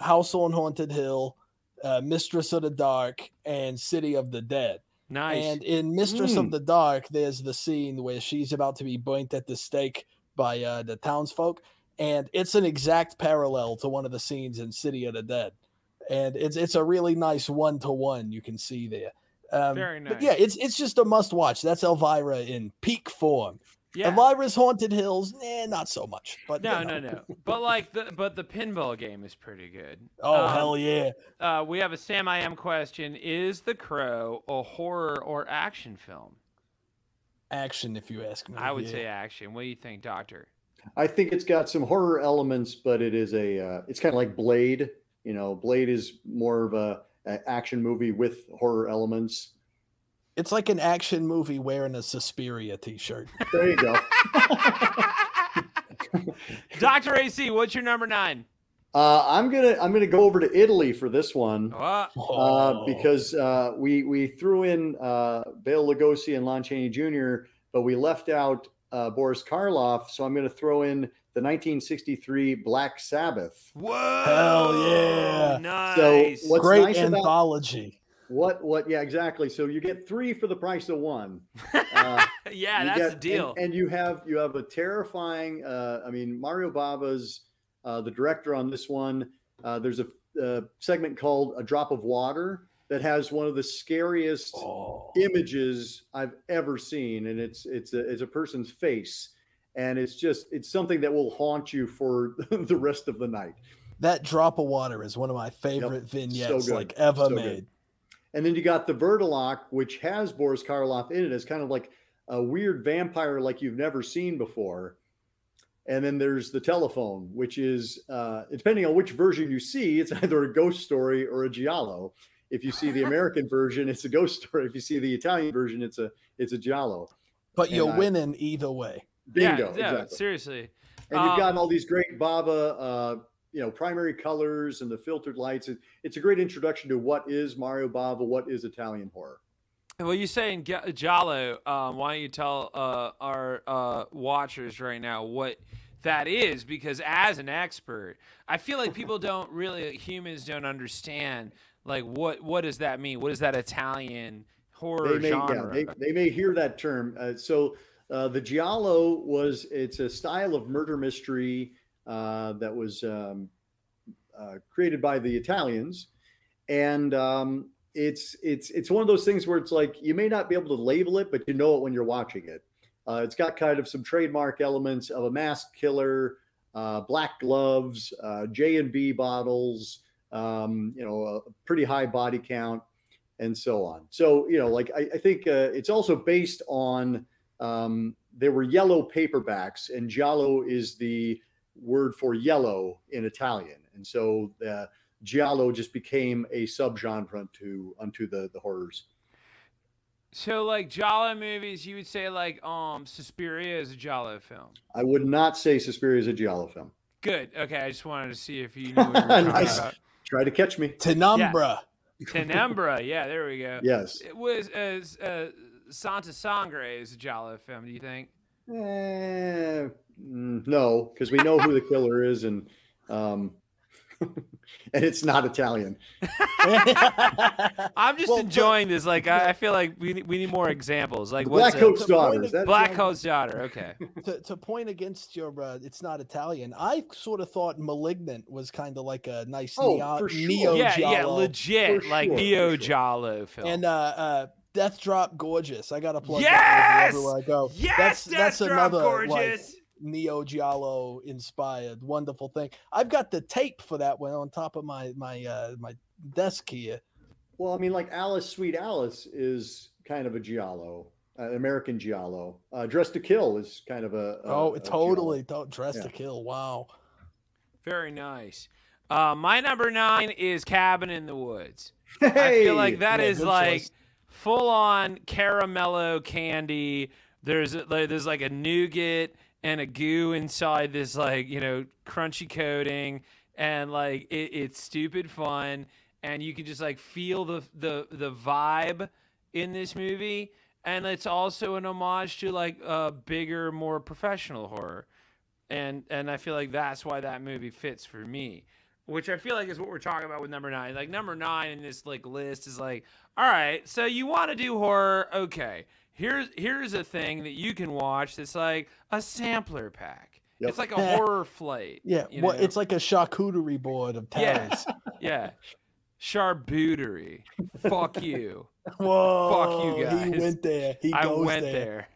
House on Haunted Hill, uh, Mistress of the Dark, and City of the Dead. nice. And in Mistress Mm. of the Dark, there's the scene where she's about to be burnt at the stake by uh, the townsfolk, and it's an exact parallel to one of the scenes in City of the Dead, and it's it's a really nice one to one you can see there. Um, Very But yeah, it's it's just a must watch. That's Elvira in peak form. yeah. Elvira's Haunted Hills, nah, not so much. But you No, know. no, no. But like the but the pinball game is pretty good. Oh Um, hell yeah! Uh, we have a Sam I am question: Is The Crow a horror or action film? Action, if you ask me. I would yeah. say action. What do you think, Doctor? I think it's got some horror elements, but it is a uh, it's kind of like Blade. You know, Blade is more of a, a action movie with horror elements. it's like an action movie wearing a Suspiria t-shirt. There you go. Doctor AC, what's your number nine? Uh, I'm gonna I'm gonna go over to Italy for this one. Uh, uh, Oh. because uh, we we threw in uh, Bela Lugosi and Lon Chaney Jr., but we left out uh, Boris Karloff. So I'm going to throw in the 1963 Black Sabbath. whoa! Hell yeah. Nice. what's great nice about- anthology. What what? Yeah, exactly. So you get three for the price of one. Uh, yeah, that's get- the deal. And, and you have you have a terrifying. Uh, I mean, Mario Bava's uh, the director on this one. Uh, there's a, uh segment called "A Drop of Water" that has one of the scariest Oh. images I've ever seen, and it's it's a it's a person's face, and it's just it's something that will haunt you for the rest of the night. That drop of water is one of my favorite vignettes good. like ever So good. made. And then you got the Wurdalak, which has Boris Karloff in it as kind of like a weird vampire like you've never seen before. And then there's the telephone, which is uh, depending on which version you see, it's either a ghost story or a giallo. If you see the American version, it's a ghost story. If you see the Italian version, it's a it's a giallo. But And you're I- winning either way. Bingo, yeah, yeah, exactly. seriously. And you've Um, gotten all these great Bava, uh, you know, primary colors and the filtered lights. It, it's a great introduction to what is Mario Bava, what is Italian horror. Well, you saying G- Giallo? Um, why don't you tell uh, our uh, watchers right now what that is? Because as an expert, I feel like people don't really humans don't understand like what what does that mean? What is that Italian horror they may, yeah, genre? they, they may hear that term. Uh, so uh, the giallo was it's a style of murder mystery uh, that was um, uh, created by the Italians, and um, it's it's it's one of those things where it's like you may not be able to label it, but you know it when you're watching it. Uh, it's got kind of some trademark elements of a masked killer, uh, black gloves, uh, J and B bottles, um, you know, a pretty high body count and so on. So, you know, like I, I think uh, it's also based on um, there were yellow paperbacks, and giallo is the word for yellow in Italian. and so uh, giallo just became a subgenre unto unto the the horrors. So like Giallo movies, you would say like um Suspiria is a Giallo film. I would not say Suspiria is a giallo film. Good. Okay, I just wanted to see if you knew what you were talking Nice. about. Try to catch me. Tenumbra. Tenembra. Yeah, there we go. Yes. It was as uh, Santa Sangre is a Giallo film. Do you think? Eh, mm, no, because we know who the killer is, and um, and it's not Italian. I'm just Well, enjoying this. Like I, I feel like we need, we need more examples. Like what's Black a- Coat's the point daughter. Is that Black Italian? Coat's daughter. Okay. to, to point against your uh, it's not italian i sort of thought malignant was kind of like a nice Oh, neo, sure. neo yeah, yeah, legit, For like sure, neo sure. Giallo film. and uh uh death drop gorgeous i gotta plug that yes, movie everywhere i go yes, that's Death that's Drop another like, gorgeous. neo giallo inspired wonderful thing i've got the tape for that one on top of my my uh my desk here Well, I mean, like Alice, Sweet Alice is kind of a giallo, uh, American giallo. Uh, Dress to Kill is kind of a, a oh a totally don't dress Yeah. to kill wow Very nice. Uh, my number nine is Cabin in the Woods. giallo. I feel like Hey! that Yeah, is like choice. Full on caramello candy. There's like, there's like a nougat and a goo inside this like you know crunchy coating, and like it, it's stupid fun, and you can just like feel the the the vibe in this movie, and it's also an homage to like a bigger, more professional horror, and and I feel like that's why that movie fits for me which I feel like is what we're talking about with number nine. Like number nine in this like list is like, all right, so you want to do horror? Okay, here's here's a thing that you can watch that's like a sampler pack. Yep. It's like a horror flight. yeah you well know? it's like a charcuterie board of Yeah. terrors yeah, charcuterie. Fuck you. Whoa! Fuck you guys. He went there. He I goes went there. there.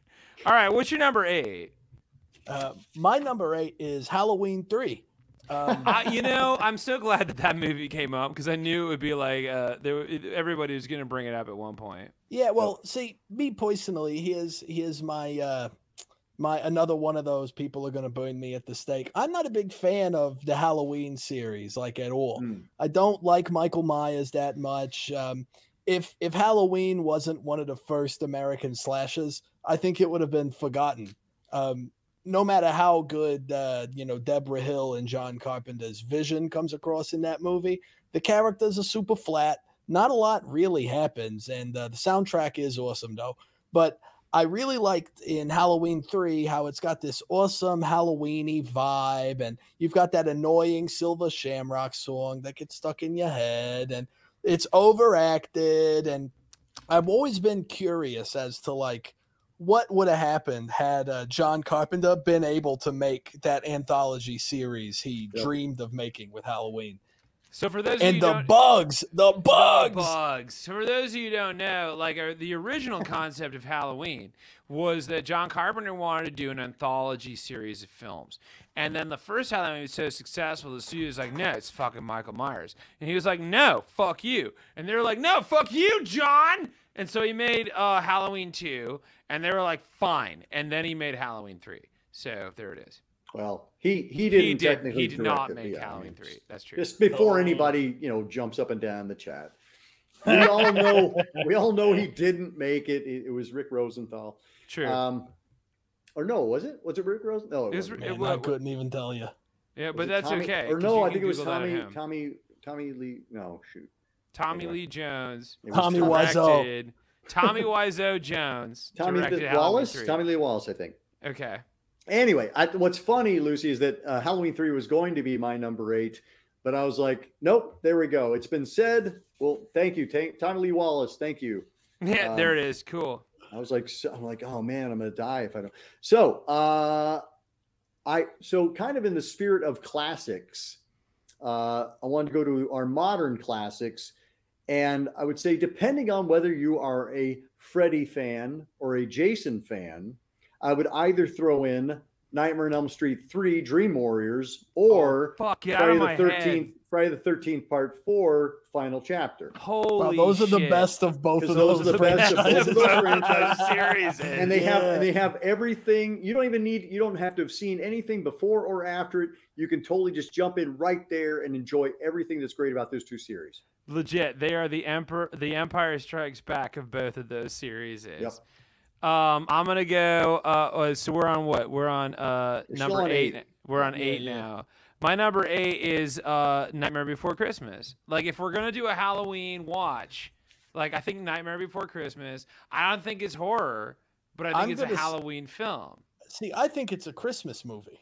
All right, what's your number eight? Uh, my number eight is Halloween three. Um, I, you know, I'm so glad that that movie came up because I knew it would be like uh, there, everybody was going to bring it up at one point. yeah, well, see, me personally, here's here's my uh, my another one of those people are going to burn me at the stake. I'm not a big fan of the Halloween series, like at all. Hmm. I don't like Michael Myers that much. Um, if if Halloween wasn't one of the first American slashes, I think it would have been forgotten. Um, no matter how good uh, you know Debra Hill and John Carpenter's vision comes across in that movie, the characters are super flat. Not a lot really happens, and uh, the soundtrack is awesome though. But I really liked in Halloween 3 how it's got this awesome Halloweeny vibe, and you've got that annoying Silver Shamrock song that gets stuck in your head, and it's overacted. And I've always been curious as to like what would have happened had uh, John Carpenter been able to make that anthology series he Yep. dreamed of making with Halloween. So for those of And you the don't, bugs, the bugs. bugs. So for those of you who don't know, like uh, the original concept of Halloween was that John Carpenter wanted to do an anthology series of films. And then the first Halloween was so successful, the studio was like, no, it's fucking Michael Myers. And he was like, no, fuck you. And they were like, no, fuck you, John. And so he made uh, Halloween 2, and they were like, fine. And then he made Halloween 3. So there it is. Well, he he didn't He did, technically. He did not it, make yeah, Halloween mean, 3. That's true. Just before Oh. anybody, you know, jumps up and down the chat. We all know we all know he didn't make it. It, it was Rick Rosenthal. True. Um or no, was it? Was it Rick Rosenthal? No, It was- wasn't. it Man, wa- I couldn't even tell you. yeah, Was but that's Tommy- okay. Or 'cause no, I can think it was Google that at Tommy. Tommy Tommy Lee. No, shoot. Tommy Anyway. Lee Jones. Was Tommy Tom- Wiseau. Tommy Wiseau Jones. Tommy directed Lee- Halloween Wallace. Tommy Lee Wallace, I think. Okay. Anyway, I, what's funny, Lucy, is that uh, Halloween three was going to be my number eight, but I was like, nope, there we go. It's been said. Well, thank you, Ta- Tommy Lee Wallace. Thank you. Yeah, there Um, it is. Cool. I was like, so, I'm like, oh man, I'm gonna die if I don't. So, uh, I so kind of in the spirit of classics, uh, I wanted to go to our modern classics, and I would say, depending on whether you are a Freddy fan or a Jason fan, I would either throw in Nightmare on Elm Street three, Dream Warriors, oh, or Oh, fuck, Friday the my Thirteenth, head. Friday the Thirteenth Part Four final chapter. Holy Wow, those are the best of both of those those. are the best of both of those franchises. franchises. series. Eh? and they have Yeah. and they have everything. You don't even need you don't have to have seen anything before or after it. You can totally just jump in right there and enjoy everything that's great about those two series. Legit. They are the emperor, the Empire Strikes Back of both of those series. Yep. Um, I'm gonna go. Uh, uh, so we're on what? We're on uh number on eight. eight. We're on Yeah, eight yeah. now. My number eight is uh Nightmare Before Christmas. Like if we're gonna do a Halloween watch, like I think Nightmare Before Christmas. I don't think it's horror, but I think I'm it's a gonna s- Halloween film. See, I think it's a Christmas movie.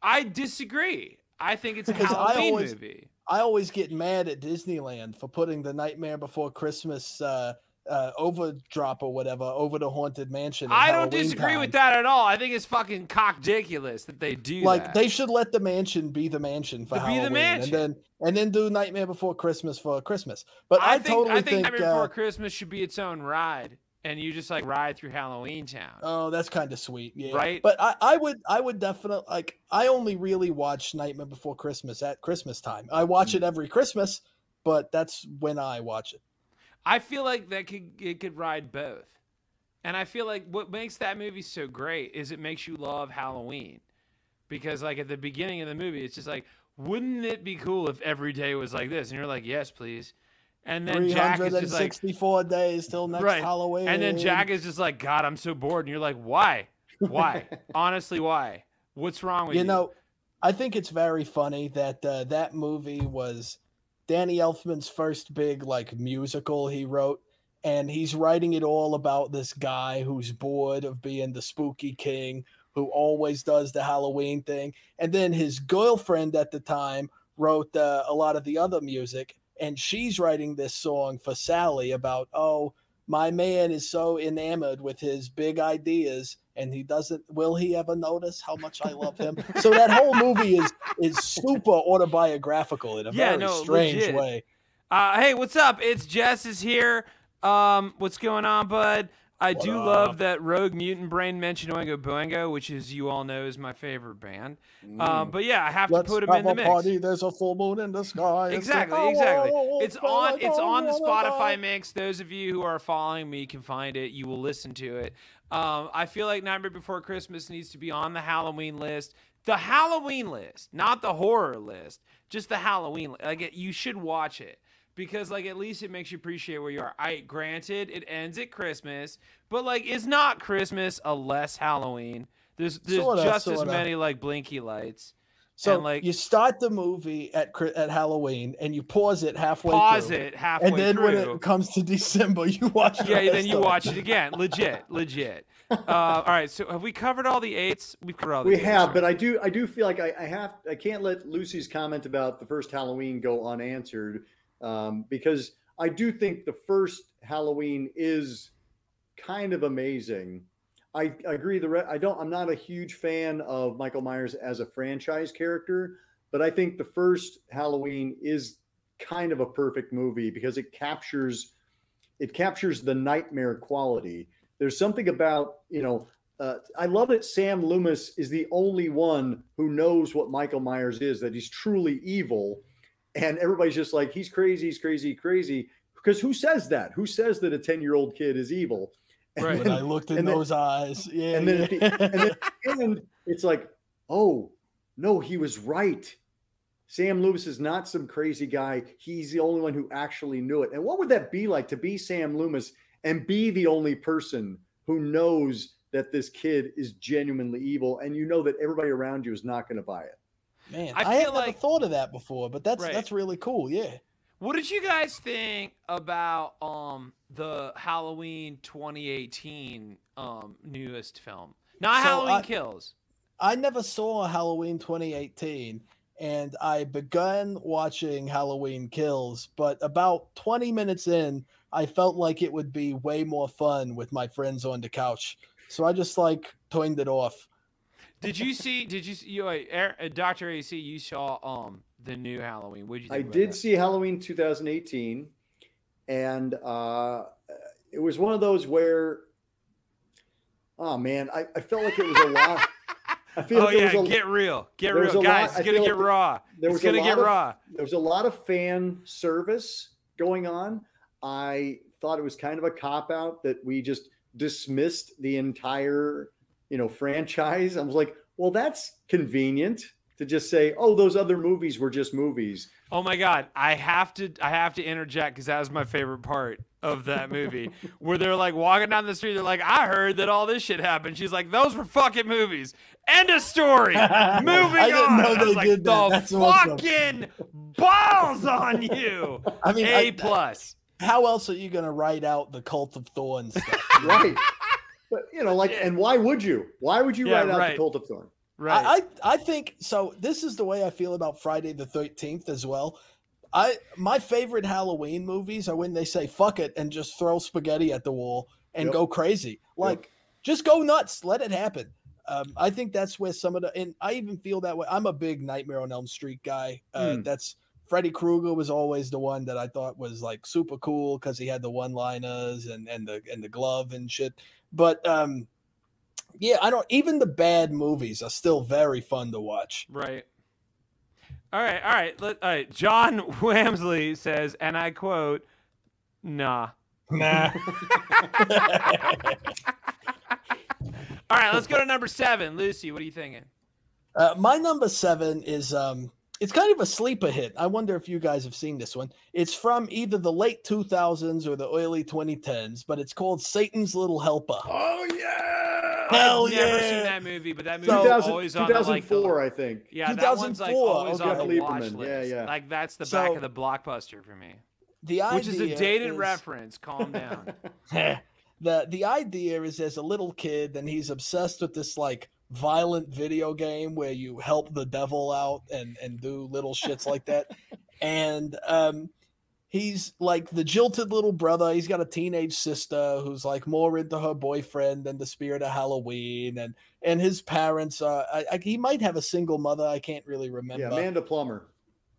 I disagree. I think it's a Halloween always- movie. I always get mad at Disneyland for putting the Nightmare Before Christmas uh, uh, overdrop or whatever over the Haunted Mansion. I don't Halloween disagree time. with that at all. I think it's fucking cockdiculous that they do Like that. they should let the mansion be the mansion for To be the Halloween, mansion. and then and then do Nightmare Before Christmas for Christmas. But I, I think totally I think, think, Nightmare uh, Before Christmas should be its own ride, and you just like ride through Halloween Town. Oh, that's kind of sweet, yeah. Right? But I, I would, I would definitely like. I only really watch Nightmare Before Christmas at Christmas time. I watch Mm. it every Christmas, but that's when I watch it. I feel like that could it could ride both, and I feel like what makes that movie so great is it makes you love Halloween, because like at the beginning of the movie, it's just like, wouldn't it be cool if every day was like this? And you're like, yes, please. And then Jack is just like, sixty-four days till next Right. Halloween. And then Jack is just like, God, I'm so bored. And you're like, why? Why? Honestly, why? What's wrong with you? you know, I think it's very funny that uh, that movie was Danny Elfman's first big like musical he wrote, and he's writing it all about this guy who's bored of being the spooky king who always does the Halloween thing, and then his girlfriend at the time wrote uh, a lot of the other music, and she's writing this song for Sally about oh. My man is so enamored with his big ideas, and he doesn't. Will he ever notice how much I love him? so that whole movie is is super autobiographical in a Yeah, very no, strange legit. way. Uh, hey, what's up? It's Jess is here. Um, what's going on, bud? I What do up? love that Rogue Mutant Brain mentioned Oingo Boingo, which is you all know is my favorite band. Um, but yeah, I have Let's to put them in the mix. party. There's a full moon in the sky. It's Exactly, exactly. It's on. the It's on the Spotify mix. Those of you who are following me can find it. You will listen to it. Um, I feel like Nightmare Before Christmas needs to be on the Halloween list. The Halloween list, not the horror list. Just the Halloween. li- Like it, you should watch it because like at least it makes you appreciate where you are. I granted it ends at Christmas, but like is not Christmas a less Halloween? There's there's Sorta, just as sorta. many like blinky lights. So and, like- you start the movie at at Halloween and you pause it halfway. Pause through, it halfway and then through. when it comes to December, you watch. the yeah, then you of watch it again. Legit, legit. Uh, all right, so have we covered all the eights? We've covered all the We eights, have, right? but I do I do feel like I, I have I can't let Lucy's comment about the first Halloween go unanswered um, because I do think the first Halloween is kind of amazing. I, I agree. The re- I don't. I'm not a huge fan of Michael Myers as a franchise character, but I think the first Halloween is kind of a perfect movie because it captures it captures the nightmare quality. There's something about you know uh, I love that Sam Loomis is the only one who knows what Michael Myers is, that he's truly evil. And everybody's just like, he's crazy, he's crazy, crazy. Because who says that? Who says that a 10 year old kid is evil? And Right. When I looked in and then- those eyes, yeah. and then yeah. the, and then at the end, it's like, oh, no, he was right. Sam Loomis is not some crazy guy. He's the only one who actually knew it. And what would that be like to be Sam Loomis and be the only person who knows that this kid is genuinely evil and you know that everybody around you is not going to buy it? Man, I I, had never thought of that before, but that's Right. that's really cool. Yeah. What did you guys think about um the Halloween 2018 um newest film? Not So Halloween I- Kills. I never saw Halloween 2018 and I begun watching Halloween Kills, but about 20 minutes in, I felt like it would be way more fun with my friends on the couch. So I just like turned it off. Did you see? Did you see? You, uh, Dr. AC, you saw um the new Halloween. What you I did that? see Halloween 2018, and uh, it was one of those where, oh man, I, I felt like it was a lot. I feel Oh like yeah, was a, get real, get real, guys. lot- it's gonna get like raw. there It's was a gonna get of- raw. there was a lot of fan service going on. I thought it was kind of a cop out that we just dismissed the entire, you know, franchise. I was like, well, that's convenient to just say, oh, those other movies were just movies. Oh my god, I have to I have to interject because that was my favorite part of that movie. where they're like walking down the street, they're like, I heard that all this shit happened. She's like, those were fucking movies. End of story. Moving I didn't on. know they I was they like, did that. the That's awesome." fucking balls on you. I mean, A I- plus. how else are you going to write out the Cult of Thorns stuff? Right. But you know, like, and why would you? Why would you Yeah, write out right. the Cult of Thorn? Right. I, I I think so. This is the way I feel about Friday the Thirteenth as well. I my favorite Halloween movies are when they say "fuck it" and just throw spaghetti at the wall and Yep. go crazy. Like, just go nuts. Let it happen. Um, I think that's where some of the and I even feel that way. I'm a big Nightmare on Elm Street guy. Uh, Hmm. That's Freddy Krueger was always the one that I thought was like super cool because he had the one liners and and the and the glove and shit. But um, yeah, I don't. Even the bad movies are still very fun to watch. Right. All right, all right, let, all right. John Wamsley says, and I quote, "Nah." Nah. All right, let's go to number seven. Lucy, what are you thinking? uh, my number seven is um, it's kind of a sleeper hit. I wonder if you guys have seen this one. It's from either the late 2000s or the early 2010s, but it's called Satan's Little Helper. Oh yeah. Hell I've never seen that movie, but that movie So- 2000 always on the, like, the, 2004, I think. Yeah, that one's like 2004, always on okay. the watch list. yeah, yeah. Like that's the So- back of the blockbuster for me, The idea which is a dated is- reference. Calm down. the the idea is there's a little kid and he's obsessed with this like violent video game where you help the devil out and and do little shits like that and um he's like the jilted little brother he's got a teenage sister who's like more into her boyfriend than the spirit of halloween and and his parents uh I, I, he might have a single mother i can't really remember Yeah, Amanda Plummer.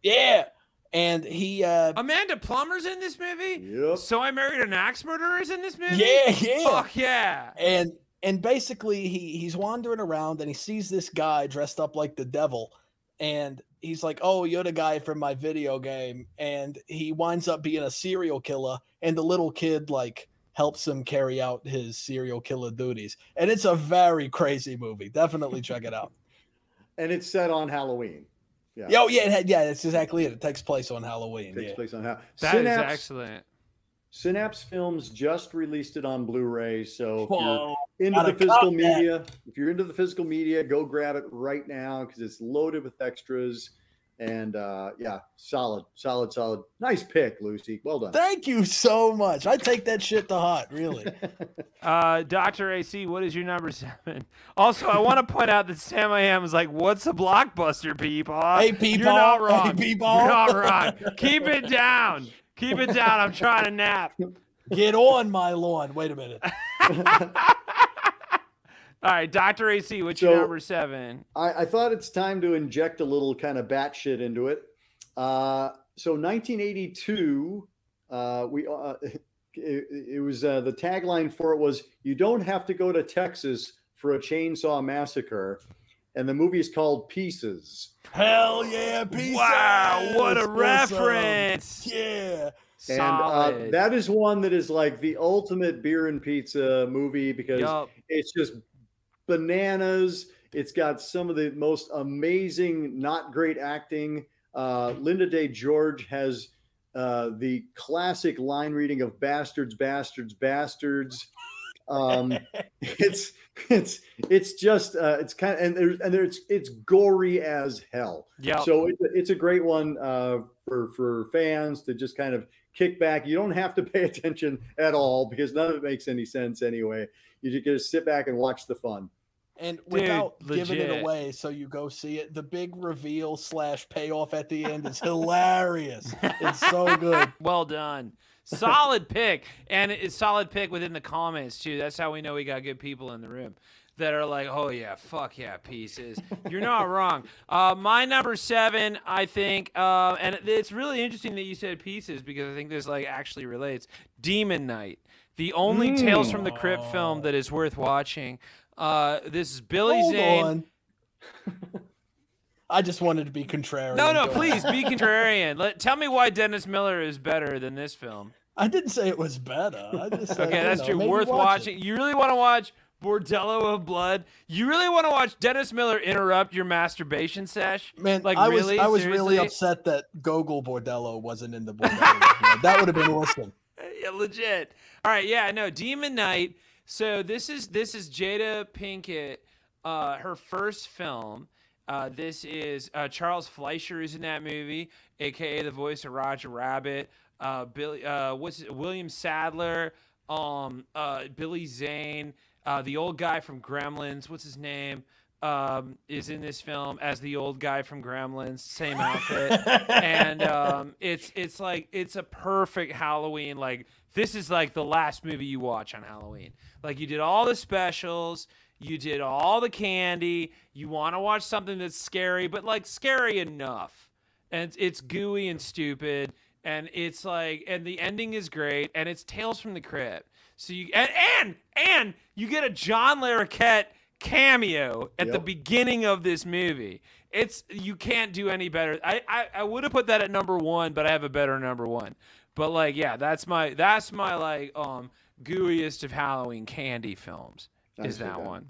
yeah and he uh Amanda Plummer's in this movie. Yep. So I married an axe murderer is in this movie. yeah yeah Fuck yeah. and and basically he he's wandering around and he sees this guy dressed up like the devil and he's like oh you're the guy from my video game and he winds up being a serial killer and the little kid like helps him carry out his serial killer duties and it's a very crazy movie definitely check it out And it's set on Halloween. Yeah. oh yeah it yeah that's exactly it it takes place on halloween Takes yeah. place on Halloween. That is Synapse, excellent. Synapse Films just released it on Blu-ray. So if Whoa. you're into the physical cop that. media, if you're into the physical media, go grab it right now because it's loaded with extras. And uh, yeah, solid, solid, solid. Nice pick, Lucy. Well done. thank you so much i take that shit to heart really Uh, Doctor AC, what is your number seven? Also, I want to point out that Sam I am is like, "What's a blockbuster, people?" Hey, people. You're not wrong. Hey, people. You're not wrong. Keep it down. Keep it down. I'm trying to nap. get on my lawn wait a minute All right, Doctor AC, what's your number seven? I, I thought it's time to inject a little kind of batshit into it. Uh, so 1982, uh, we uh, it, it was uh, the tagline for it was "You don't have to go to Texas for a chainsaw massacre," and the movie is called Pieces. Hell yeah, pieces. Wow, what a Awesome. reference! Yeah. And uh, that is one that is like the ultimate beer and pizza movie because Yup. it's just bananas. It's got some of the most amazing, not great acting. Uh, Linda Day George has uh, the classic line reading of "bastards, bastards, bastards." Um, it's it's it's just uh, it's kind of and there's and there's it's gory as hell. Yeah. So it's a, it's a great one uh, for for fans to just kind of kick back. You don't have to pay attention at all because none of it makes any sense anyway. You just get to sit back and watch the fun. And without giving it away, so you go see it, the big reveal slash payoff at the end is hilarious. It's so good. Well done. Solid pick. And it's solid pick within the comments too. That's how we know we got good people in the room that are like, oh yeah, fuck yeah, pieces. You're not wrong. Uh, my number seven, I think, uh, and it's really interesting that you said pieces because I think this like actually relates. Demon Knight, the only Tales from the Crypt film that is worth watching. Uh, this is Billy Hold Zane. I just wanted to be contrarian. No, no, please be contrarian. Let tell me why Dennis Miller is better than this film. I didn't say it was better. I just said, Okay, that's know, true. Worth watch it. watching. You really want to watch Bordello of Blood? You really want to watch Dennis Miller interrupt your masturbation sesh? Man, Like, I really? was I was really upset that Gogol Bordello wasn't in the Bordello. that would have been awesome. yeah, legit. All right, yeah, no, Demon Knight. So this is this is Jada Pinkett, uh, her first film. Uh, this is uh, Charles Fleischer is in that movie, aka the voice of Roger Rabbit. Uh, Billy, uh, what's it, William Sadler, um, uh, Billy Zane, uh, the old guy from Gremlins. What's his name? Um, is in this film as the old guy from Gremlins, same outfit and um, it's it's like it's a perfect Halloween. Like this is like the last movie you watch on Halloween. Like you did all the specials, you did all the candy. You want to watch something that's scary, but like scary enough, and it's, gooey and stupid, and it's like, and the ending is great, and it's Tales from the Crypt. So you and and and you get a John Larroquette cameo at the beginning of this movie. It's you can't do any better. I I, I would have put that at number one, but I have a better number one. But like, yeah, that's my that's my like um gooeyest of Halloween candy films. I Is that that. one?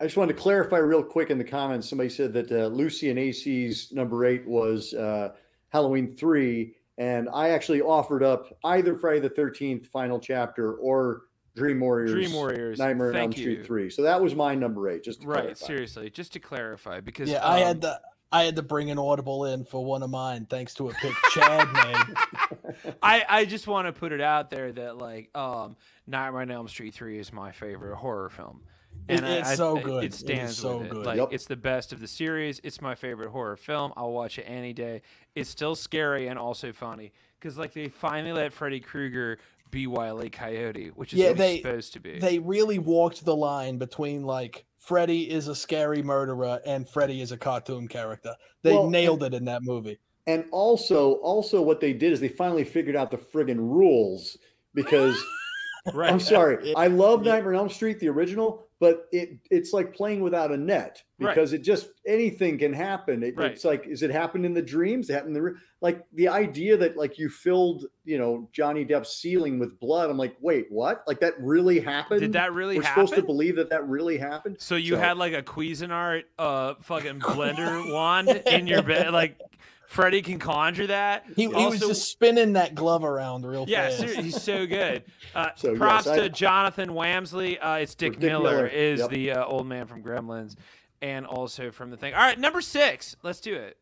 I just wanted to clarify real quick in the comments. Somebody said that uh, Lucy and AC's number eight was uh, Halloween three, and I actually offered up either Friday the Thirteenth Final Chapter or Dream Warriors. Dream Warriors. Nightmare on Elm Street you. three. So that was my number eight. Just to Right, clarify. seriously, just to clarify, because Yeah, I um, had to I had to bring an audible in for one of mine thanks to a pick Chad made. I, I just want to put it out there that like um Nightmare on Elm Street 3 is my favorite horror film. It- it's I- so it- good. It It is stands so with it. Like Yep. it's the best of the series. It's my favorite horror film. I'll watch it any day. It's still scary and also funny because like they finally let Freddy Krueger be Wile E. Coyote, which is Yeah, what they- he's supposed to be. They really walked the line between like Freddy is a scary murderer and Freddy is a cartoon character. They Well, nailed it in that movie. And also, also what they did is they finally figured out the friggin' rules because right. I'm sorry, It- I love yeah. Nightmare on Elm Street, the original, but it it's like playing without a net Right. because it just anything can happen. It, Right. It's like, is it happened in the dreams? It happened in the like the idea that like you filled, you know, Johnny Depp's ceiling with blood. I'm like, wait, what? Like that really happened? Did that really We're happen? supposed to believe that that really happened. So you had like a Cuisinart uh fucking blender wand in your bed like Freddy can conjure that. He, he was just spinning that glove around real Yeah, fast. ser- he's so good. Uh, So, yes, props I- to Jonathan Wamsley. Uh, it's Dick, Dick Miller, Miller, is yep. the uh, old man from Gremlins, and also from the thing. All right, number six. Let's do it.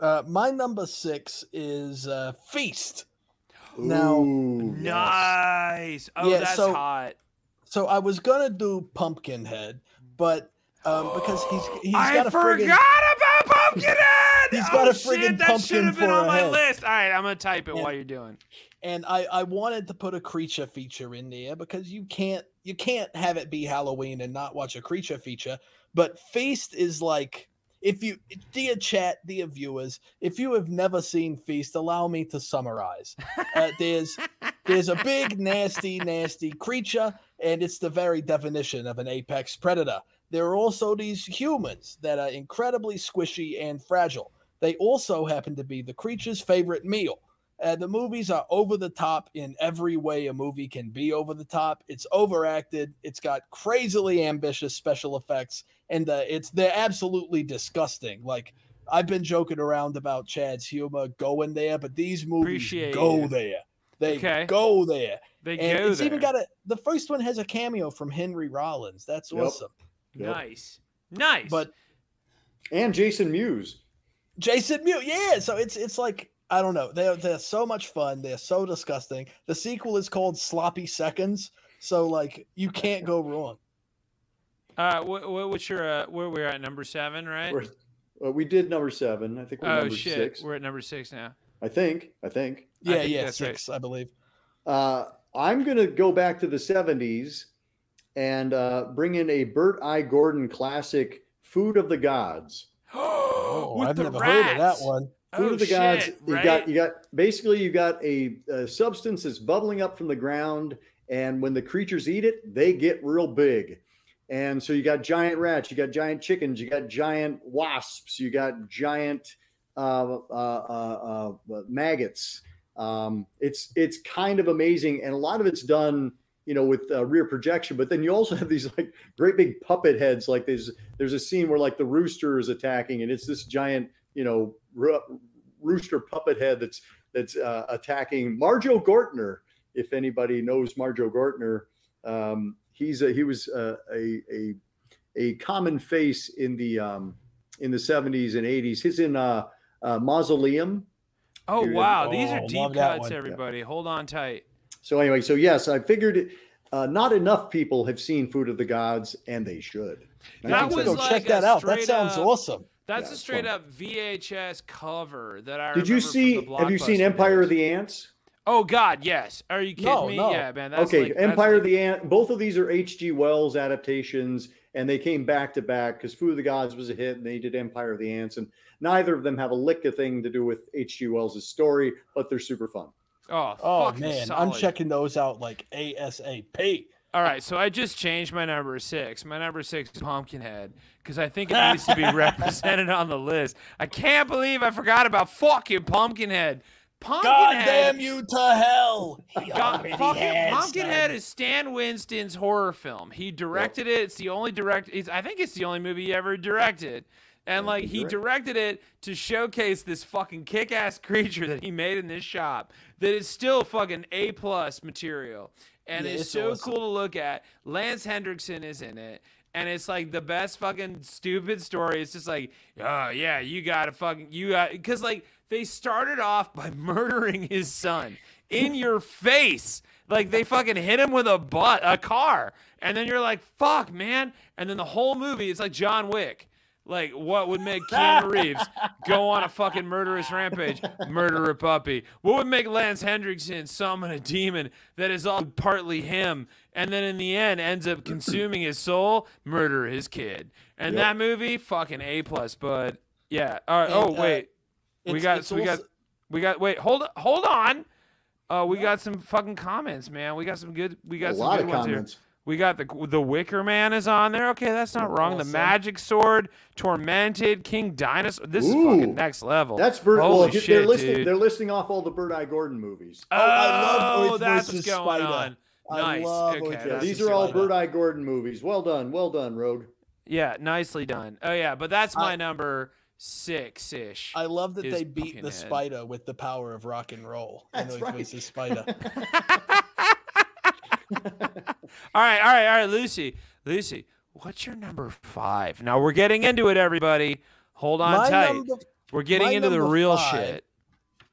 Uh, my number six is uh, Feast. Now- Ooh, yes. Nice. Oh, Yeah, that's so- hot. So I was gonna do Pumpkinhead, but um, because he's he's I got a forgot friggin' about Pumpkinhead. He's oh, got a friggin' shit, That should pumpkin have been for on my head. list. All right, I'm gonna type it And- while you're doing. and I I wanted to put a creature feature in there because you can't you can't have it be Halloween and not watch a creature feature. But Feast is like if you dear chat, dear viewers, if you have never seen Feast, allow me to summarize. Uh, there's there's a big nasty nasty creature, and it's the very definition of an apex predator. There are also these humans that are incredibly squishy and fragile. They also happen to be the creature's favorite meal. Uh, the movies are over the top in every way a movie can be over the top. It's overacted. It's got crazily ambitious special effects, and uh, it's they're absolutely disgusting. Like I've been joking around about Chad's humor going there, but these movies Appreciate go you. there. They Okay. go there, They and go it's there. even got a. The first one has a cameo from Henry Rollins. That's Yep. awesome. Yep. nice, nice. But And Jason Mewes. Jason Mewes, yeah. So it's it's like I don't know. They're they're so much fun. They're so disgusting. The sequel is called Sloppy Seconds. So like you can't go wrong. uh, what, what, what's your uh, where we're at number seven, right? We're, uh, we did number seven. I think we're oh number shit, six. we're at number six now. I think. I think. Yeah, think yeah, that's right. six, I believe. Uh, I'm going to go back to the 70s and uh, bring in a Bert I. Gordon classic, Food of the Gods. Oh, With I've the never heard of that one. Food Oh, of the Gods. shit, You right? got you got basically you got a, a substance that's bubbling up from the ground, and when the creatures eat it, they get real big. And so you got giant rats, you got giant chickens, you got giant wasps, you got giant uh, uh, uh, uh maggots. Um, it's it's kind of amazing, and a lot of it's done, you know, with uh, rear projection. But then you also have these like great big puppet heads. Like there's there's a scene where like the rooster is attacking, and it's this giant, you know, ro- rooster puppet head that's that's uh, attacking Marjoe Gortner. If anybody knows Marjoe Gortner, um, he's a, he was a, a, a a common face in the um, in the 70s and 80s. He's in uh, uh, Mausoleum Oh Dude, wow, these are oh, deep cuts, one. everybody. Hold on tight. So anyway, so yes, I figured uh, not enough people have seen Food of the Gods, and they should. That I have to was go like check that out. That sounds up- awesome. That's Yeah, a straight up VHS cover that I Did you see? Have you seen Empire days. of the Ants? Oh God, yes. Are you kidding No, me? no. Yeah, man. That's okay, like, that's Empire of like- the Ant. Both of these are H.G. Wells adaptations, and they came back to back because Food of the Gods was a hit, and they did Empire of the Ants, and neither of them have a lick of thing to do with H.G. Wells' story, but they're super fun. Oh, Oh man, solid. I'm checking those out like ASAP. All right, so I just changed my number six. My number six is Pumpkinhead because I think it needs to be represented on the list. I can't believe I forgot about fucking Pumpkinhead. God Pumpkinhead. damn you to hell! God, fucking Pumpkinhead done. is Stan Winston's horror film. He directed it. It's the only direct. It's, I think it's the only movie he ever directed. And like he directed it to showcase this fucking kick-ass creature that he made in this shop that is still fucking A plus material and Yeah, it's it's so awesome. cool to look at. Lance Henriksen is in it. And it's like the best fucking stupid story. It's just like, oh yeah, you gotta fucking you got because like they started off by murdering his son in your face. Like they fucking hit him with a butt, a car, and then you're like, fuck, man. And then the whole movie, it's like John Wick. Like, what would make Keanu Reeves go on a fucking murderous rampage? Murder a puppy. What would make Lance Henriksen summon a demon that is all partly him, and then in the end ends up consuming his soul? Murder his kid. And Yep. that movie, fucking A plus, bud. Yeah. All right. And, oh uh, wait, we got we got also- we got wait hold hold on. Uh, we got some fucking comments, man. We got some good. We got A some lot good of ones comments. here. We got the the Wicker Man is on there. Okay, that's not wrong. The Magic Sword, Tormented, King Dinosaur. This is fucking next level. That's Bird. Holy well, they're shit, listing. dude. They're listing off all the Bert I. Gordon movies. Oh, oh I love Earth that's versus what's going Spider. on. I Nice. love okay, Earth that's Yeah, versus these are all going Bert I. Gordon movies. Well done. Well done, Rogue. Yeah, nicely done. Oh yeah, but that's my I- number six ish. I love that they beat the Pumpkinhead. spider with the power of rock and roll. in That's Earth right. versus Spider. All right, all right, all right, Lucy. Lucy, what's your number five? Now we're getting into it, everybody. Hold on My tight. number we're getting into the real five shit.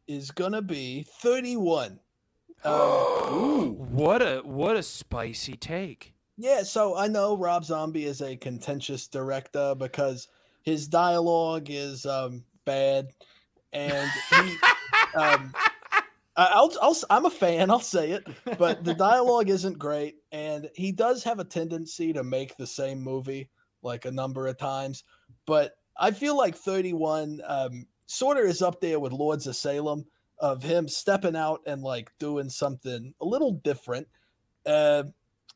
is gonna be 31. Um, What a what a spicy take. Yeah, so I know Rob Zombie is a contentious director because his dialogue is um, bad, and he, um, I'll, I'll, I'm a fan. I'll say it, but the dialogue isn't great, and he does have a tendency to make the same movie like a number of times. But I feel like 31 um, sort of is up there with Lords of Salem of him stepping out and like doing something a little different. Uh,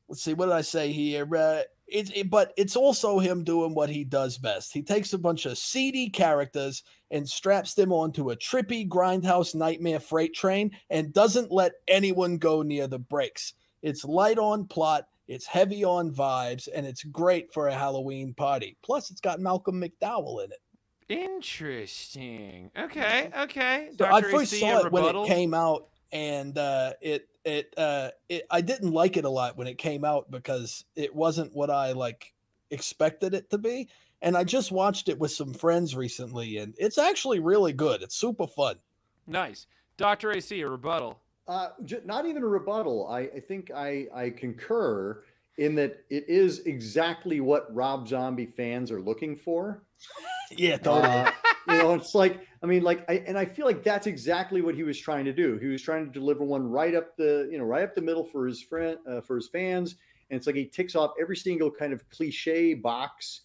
let's see, what did I say here? Uh, it's it, but it's also him doing what he does best. He takes a bunch of seedy characters and straps them onto a trippy grindhouse nightmare freight train and doesn't let anyone go near the brakes. It's light on plot, it's heavy on vibes, and it's great for a Halloween party. Plus, it's got Malcolm McDowell in it. Interesting. Okay, okay. So I first saw it when it came out, and uh, it it uh, it I didn't like it a lot when it came out because it wasn't what I like expected it to be. And I just watched it with some friends recently, and it's actually really good. It's super fun. Nice. Dr. AC, a rebuttal. Uh, j- not even a rebuttal. I, I think I, I concur in that it is exactly what Rob Zombie fans are looking for. Yeah, totally. Uh, you know, it's like I mean, like, I, and I feel like that's exactly what he was trying to do. He was trying to deliver one right up the, you know, right up the middle for his friend, uh, for his fans, and it's like he ticks off every single kind of cliche box.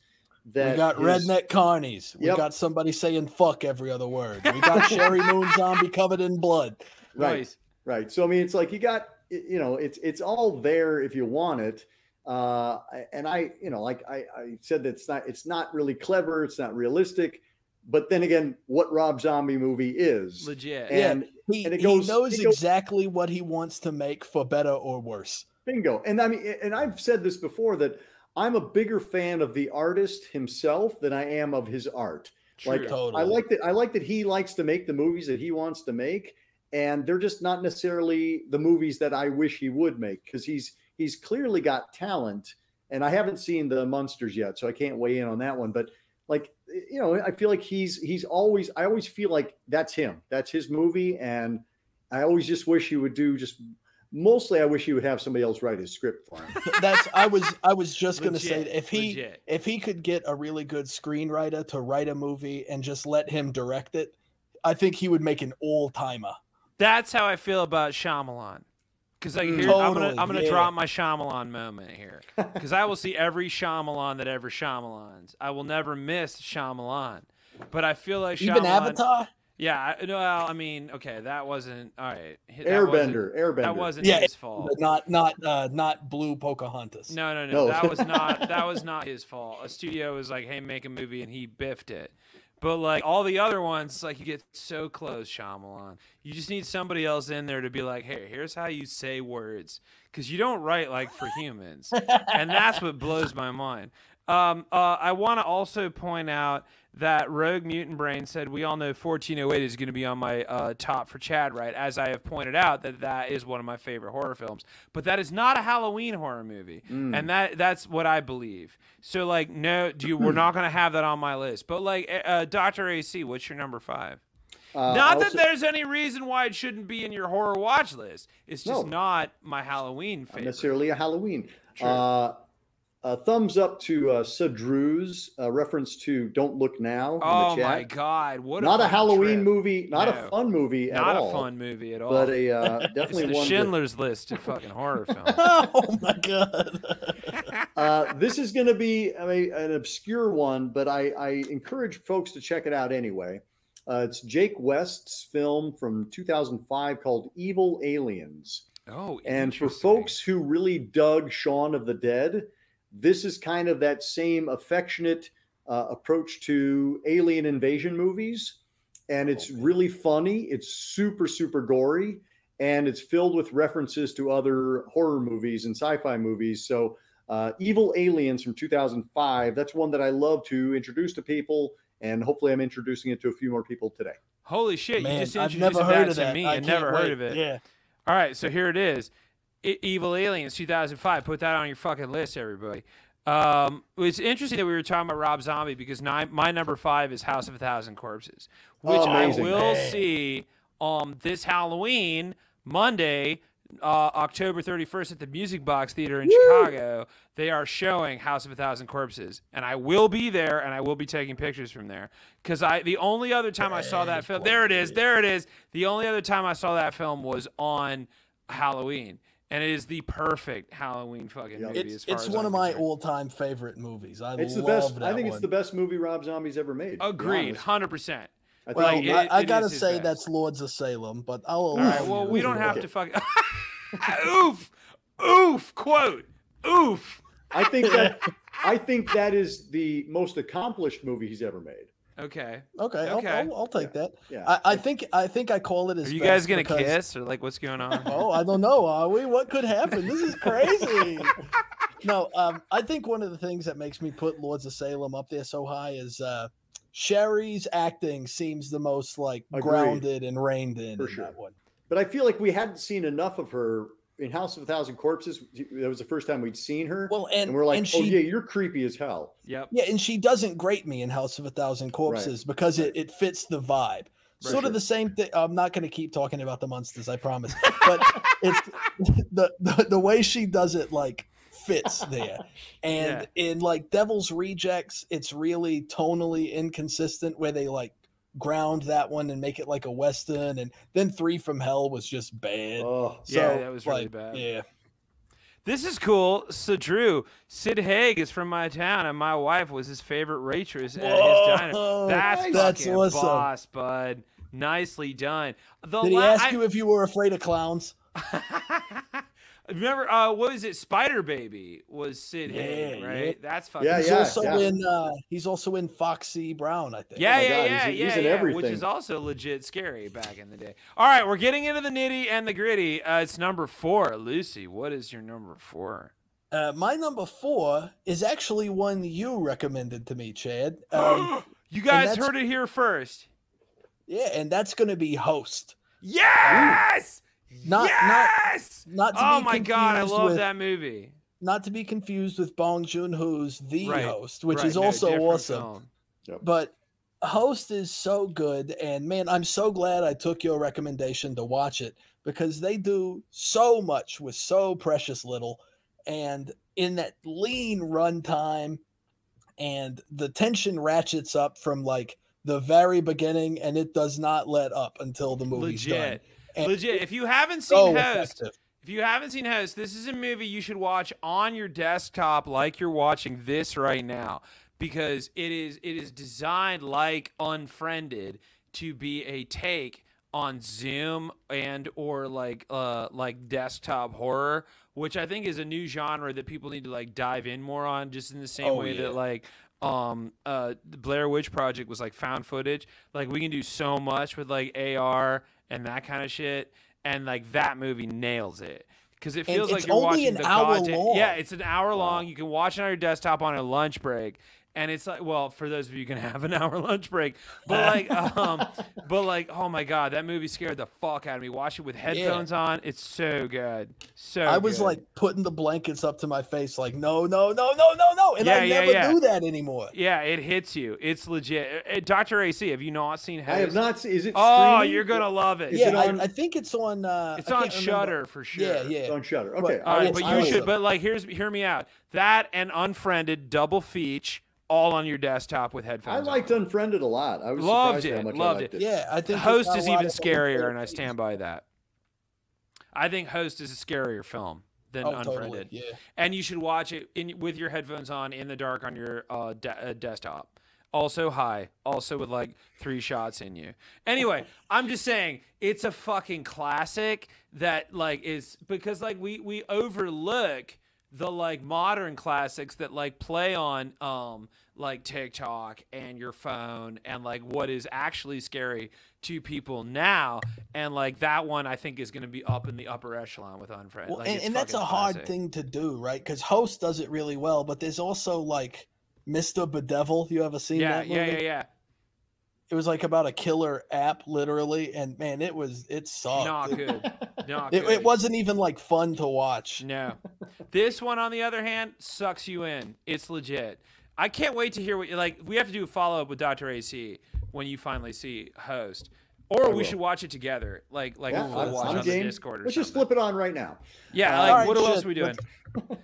That we got his- redneck carnies. We Yep. got somebody saying "fuck" every other word. We got Sheri Moon Zombie covered in blood. right? Nice. Right. So I mean, it's like you got, you know, it's it's all there if you want it. Uh, and I, you know, like I, I said, that's not it's not really clever. It's not realistic. But then again, what Rob Zombie movie is? Legit. And He, and it he knows it goes- exactly what he wants to make for better or worse. Bingo. And I mean, and I've said this before that I'm a bigger fan of the artist himself than I am of his art. Like Totally. I like that I like that he likes to make the movies that he wants to make, and they're just not necessarily the movies that I wish he would make because he's he's clearly got talent. And I haven't seen the monsters yet, so I can't weigh in on that one. But like you know, I feel like he's he's always I always feel like that's him. That's his movie, and I always just wish he would do just mostly I wish he would have somebody else write his script for him. That's I was I was just gonna say if he legit. if he could get a really good screenwriter to write a movie and just let him direct it, I think he would make an all timer. That's how I feel about Shyamalan. Because like here, I'm gonna I'm gonna yeah. drop my Shyamalan moment here. Because I will see every Shyamalan that ever Shyamalans. I will never miss Shyamalan. But I feel like Even Avatar. Yeah, I, no, I mean, okay, that wasn't all right. That wasn't- Airbender, Airbender. That wasn't Yeah, his fault. But not not uh not blue Pocahontas. No, no, no, No. That was not that was not his fault. A studio was like, "Hey, make a movie," and he biffed it. But like all the other ones, like you get so close, Shyamalan. You just need somebody else in there to be like, "Hey, here's how you say words," because you don't write like for humans, and that's what blows my mind. Um, uh, I want to also point out that Rogue Mutant Brain said we all know 1408 is going to be on my uh, top for Chad, right? As I have pointed out, that that is one of my favorite horror films, but that is not a Halloween horror movie, and that that's what I believe. So like, no, do you, we're not going to have that on my list. But like, uh, Doctor AC, what's your number five? Uh, not that there's any reason why it shouldn't be in your horror watch list. It's just No. not my Halloween not favorite. necessarily a Halloween. Uh, a thumbs up to uh, Sadru's uh, reference to "Don't Look Now." in Oh the my god! What Not a fucking Halloween trip. movie, not No. a fun movie Not at a fun movie at all. but a uh, it's definitely the one. that- Schindler's List of fucking horror films. oh my god. uh, this is going to be I mean, an obscure one, but I, I encourage folks to check it out anyway. Uh, it's Jake West's film from 2005 called Evil Aliens. Oh, And for folks who really dug Shaun of the Dead, this is kind of that same affectionate uh, approach to alien invasion movies. And it's really funny. It's super, super gory. And it's filled with references to other horror movies and sci fi movies. So, uh, Evil Aliens from 2005, that's one that I love to introduce to people. And hopefully, I'm introducing it to a few more people today. holy shit, you Man, just I've never that heard to of that. me I and can't never heard wait. of it. Yeah. All right, so here it is. E- Evil Aliens 2005. Put that on your fucking list, everybody. Um, it's interesting that we were talking about Rob Zombie because nine, my number five is House of a Thousand Corpses, which I will Man. see um, this Halloween, Monday, uh, October 31st at the Music Box Theater in Chicago. They are showing House of a Thousand Corpses, and I will be there, and I will be taking pictures from there. Because I, the only other time I saw that film, there it is, there it is. The only other time I saw that film was on Halloween, and it is the perfect Halloween fucking movie. as It's far it's as one I'm of my concerned. all time favorite movies. I It's the love best. that I think one. it's the best movie Rob Zombie's ever made. Agreed, hundred percent. Well, Like, it- I, I it gotta say best. that's Lords of Salem, but I'll All allow well, you. we don't have Okay. to fuck. oof, oof, quote, oof. I think that I think that is the most accomplished movie he's ever made. Okay, Okay, Okay. I'll, I'll, I'll take that. Yeah. I, I think I think I call it as. are you guys gonna because- kiss or like what's going on? Oh, I don't know. Are we? What could happen? This is crazy. no, um, I think one of the things that makes me put Lords of Salem up there so high is uh, Sheri's acting seems the most like Agreed. grounded and reined in For in sure. that one. But I feel like we hadn't seen enough of her in House of a Thousand Corpses. That was the first time we'd seen her. Well, and, and we're like, and oh yeah, you're creepy as hell. Yeah, Yeah, and she doesn't grate me in House of a Thousand Corpses because it, it fits the vibe. For sort sure. of the same thing. I'm not going to keep talking about the monsters, I promise. But it's the, the the way she does it like fits there. And in like Devil's Rejects, it's really tonally inconsistent where they like ground that one and make it like a western and then 3 from Hell was just bad. Oh, Yeah, that was really like, bad. Yeah. This is cool. So Drew, Sid Haig is from my town, and my wife was his favorite waitress at his diner. Whoa, That's that's fucking awesome. boss, bud. Nicely done. The Did he la- ask I- you if you were afraid of clowns? Remember, uh, what was it? Spider Baby was Sid Haig, right? yeah. That's fucking. Yeah, He's yeah, also yeah. in. Uh, he's also in Foxy Brown, I think. Yeah, my yeah, God, yeah, he's- yeah, he's in yeah, which is also legit scary back in the day. All right, we're getting into the nitty and the gritty. Uh, it's number four. Lucy, what is your number four? Uh, my number four is actually one you recommended to me, Chad. Um, you guys heard it here first. yeah, and that's going to be Host. Yes! Not- not- yes! Not to oh be my god, I love with- that movie. Not to be confused with Bong Joon Ho's The Right, Host, which Right, is no, also different awesome. film. But Host is so good, and man, I'm so glad I took your recommendation to watch it because they do so much with so precious little, and in that lean runtime, and the tension ratchets up from like the very beginning, and it does not let up until the movie's done. Legit. And Legit. If you haven't seen So Host, effective. If you haven't seen Host, this is a movie you should watch on your desktop like you're watching this right now because it is it is designed like Unfriended to be a take on Zoom and or like uh like desktop horror, which I think is a new genre that people need to like dive in more on just in the same Oh, way yeah. that like um uh the Blair Witch Project was like found footage. Like we can do so much with like AR and that kind of shit and like that movie nails it because it And feels like it's you're only watching an the hour goddamn- long. Yeah, it's an hour long. You can watch it on your desktop on a lunch break. And it's like, well, for those of you who can have an hour lunch break, but like, um, but like, oh my god, that movie scared the fuck out of me. Watch it with headphones on; it's so good, so. I was good. like putting the blankets up to my face, like, no, no, no, no, no, no. And Yeah, I yeah, never yeah. do that anymore. yeah, it hits you. It's legit. Uh, Doctor AC, have you not seen? I have not. se- Is it? Oh, streaming? you're gonna love it. Is yeah, it on- I, I think it's on. Uh, it's I on can't remember. Shudder for sure. Yeah, It's yeah. on Shudder. But- Okay, All I right, but you should. But like, here's hear me out. That and Unfriended double feature all on your desktop with headphones. I liked on. Unfriended a lot. I was Loved surprised at how it, much loved I liked it. it. Yeah, I think it's Host is even scarier, and I stand by that. I think Host is a scarier film than Oh, Unfriended, totally. Yeah. and you should watch it in with your headphones on in the dark on your uh, de- uh, desktop. Also high, also with like three shots in you. Anyway, I'm just saying it's a fucking classic that like is because like we we overlook the like modern classics that like play on um like TikTok and your phone and like what is actually scary to people now and like that one I think is going to be up in the upper echelon with Unfriended. Well, like, and, and that's a fucking hard thing to do, right? Because Host does it really well, but there's also like Mr. Bedevil. You ever seen Yeah, that movie? yeah, yeah, yeah. It was like about a killer app, literally, and man, it was it sucked. Not good. Not It, good. it wasn't even like fun to watch. No. This one, on the other hand, sucks you in. It's legit. I can't wait to hear what you like. We have to do a follow up with Dr. AC when you finally see Host, or we will. should watch it together, like like Yeah, a full watch I'm on the game. Discord or Let's just flip it on right now. Yeah, Uh, like All right, what else are we doing?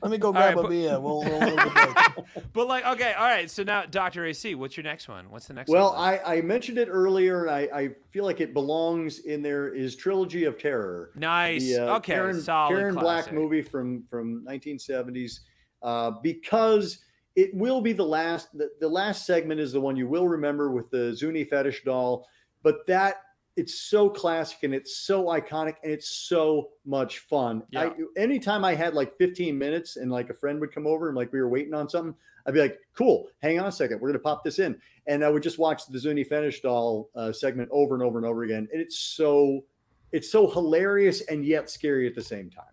Let me go right, grab a but- beer. We'll, we'll, we'll. But like, okay, all right. So now, Dr. AC, what's your next one? What's the next Well, one? I, I mentioned it earlier, and I, I feel like it belongs in there. Is Trilogy of Terror? nice. the uh, okay, Karen, solid Karen Black movie from from 1970s uh, because it will be the last the, the last segment is the one you will remember with the Zuni fetish doll but that it's so classic and it's so iconic and it's so much fun Yeah. I, anytime I had like 15 minutes and like a friend would come over and like we were waiting on something I'd be like cool hang on a second we're gonna pop this in and I would just watch the Zuni fetish doll uh, segment over and over and over again and it's so it's so hilarious and yet scary at the same time.